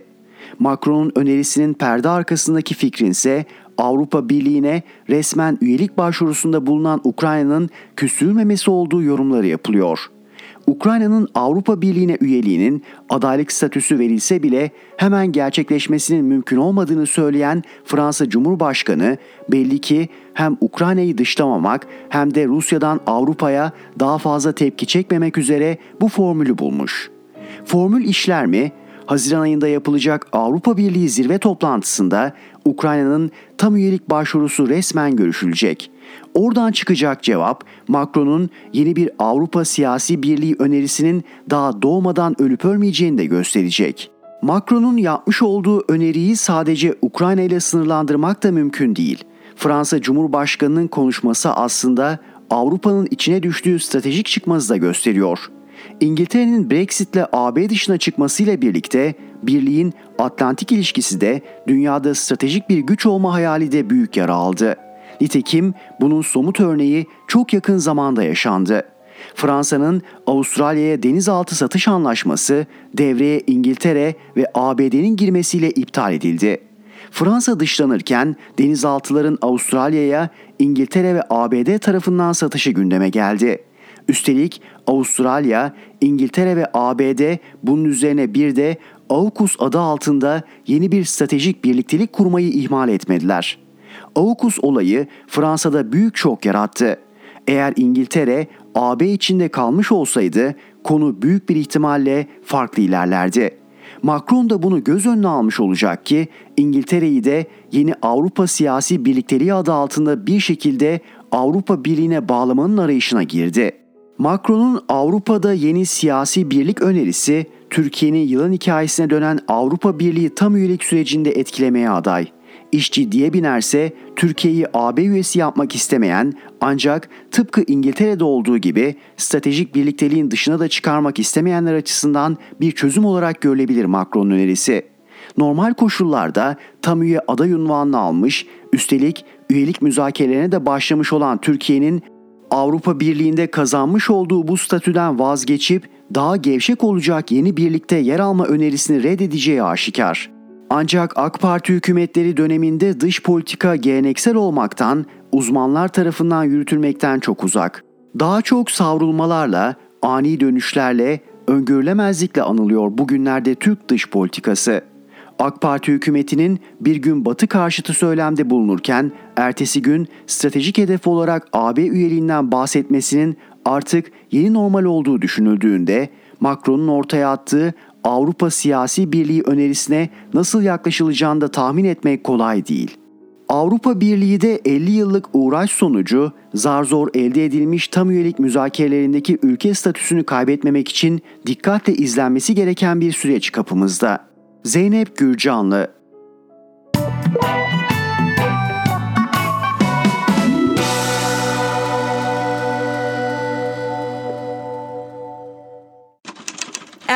Macron'un önerisinin perde arkasındaki fikrin ise Avrupa Birliği'ne resmen üyelik başvurusunda bulunan Ukrayna'nın küsülmemesi olduğu yorumları yapılıyor. Ukrayna'nın Avrupa Birliği'ne üyeliğinin adaylık statüsü verilse bile hemen gerçekleşmesinin mümkün olmadığını söyleyen Fransa Cumhurbaşkanı belli ki hem Ukrayna'yı dışlamamak hem de Rusya'dan Avrupa'ya daha fazla tepki çekmemek üzere bu formülü bulmuş. Formül işler mi? Haziran ayında yapılacak Avrupa Birliği zirve toplantısında Ukrayna'nın tam üyelik başvurusu resmen görüşülecek. Oradan çıkacak cevap Macron'un yeni bir Avrupa siyasi birliği önerisinin daha doğmadan ölüp ölmeyeceğini de gösterecek. Macron'un yapmış olduğu öneriyi sadece Ukrayna ile sınırlandırmak da mümkün değil. Fransa Cumhurbaşkanı'nın konuşması aslında Avrupa'nın içine düştüğü stratejik çıkmazı da gösteriyor. İngiltere'nin Brexit'le AB dışına çıkmasıyla birlikte birliğin Atlantik ilişkisi de dünyada stratejik bir güç olma hayali de büyük yara aldı. Nitekim bunun somut örneği çok yakın zamanda yaşandı. Fransa'nın Avustralya'ya denizaltı satış anlaşması devreye İngiltere ve ABD'nin girmesiyle iptal edildi. Fransa dışlanırken denizaltıların Avustralya'ya İngiltere ve ABD tarafından satışı gündeme geldi. Üstelik Avustralya, İngiltere ve ABD bunun üzerine bir de AUKUS adı altında yeni bir stratejik birliktelik kurmayı ihmal etmediler. AUKUS olayı Fransa'da büyük şok yarattı. Eğer İngiltere AB içinde kalmış olsaydı konu büyük bir ihtimalle farklı ilerlerdi. Macron da bunu göz önüne almış olacak ki İngiltere'yi de yeni Avrupa siyasi birlikteliği adı altında bir şekilde Avrupa Birliği'ne bağlamanın arayışına girdi. Macron'un Avrupa'da yeni siyasi birlik önerisi Türkiye'nin yılan hikayesine dönen Avrupa Birliği tam üyelik sürecinde etkilemeye aday. İş ciddiye binerse Türkiye'yi AB üyesi yapmak istemeyen ancak tıpkı İngiltere'de olduğu gibi stratejik birlikteliğin dışına da çıkarmak istemeyenler açısından bir çözüm olarak görülebilir Macron'un önerisi. Normal koşullarda tam üye aday unvanını almış, üstelik üyelik müzakerelerine de başlamış olan Türkiye'nin Avrupa Birliği'nde kazanmış olduğu bu statüden vazgeçip daha gevşek olacak yeni birlikte yer alma önerisini reddedeceği aşikar. Ancak AK Parti hükümetleri döneminde dış politika geleneksel olmaktan, uzmanlar tarafından yürütülmekten çok uzak. Daha çok savrulmalarla, ani dönüşlerle, öngörülemezlikle anılıyor bugünlerde Türk dış politikası. AK Parti hükümetinin bir gün Batı karşıtı söylemde bulunurken ertesi gün stratejik hedef olarak AB üyeliğinden bahsetmesinin artık yeni normal olduğu düşünüldüğünde Macron'un ortaya attığı Avrupa siyasi birliği önerisine nasıl yaklaşılacağını da tahmin etmek kolay değil. Avrupa Birliği de 50 yıllık uğraş sonucu zar zor elde edilmiş tam üyelik müzakerelerindeki ülke statüsünü kaybetmemek için dikkatle izlenmesi gereken bir süreç kapımızda. Zeynep Gürcanlı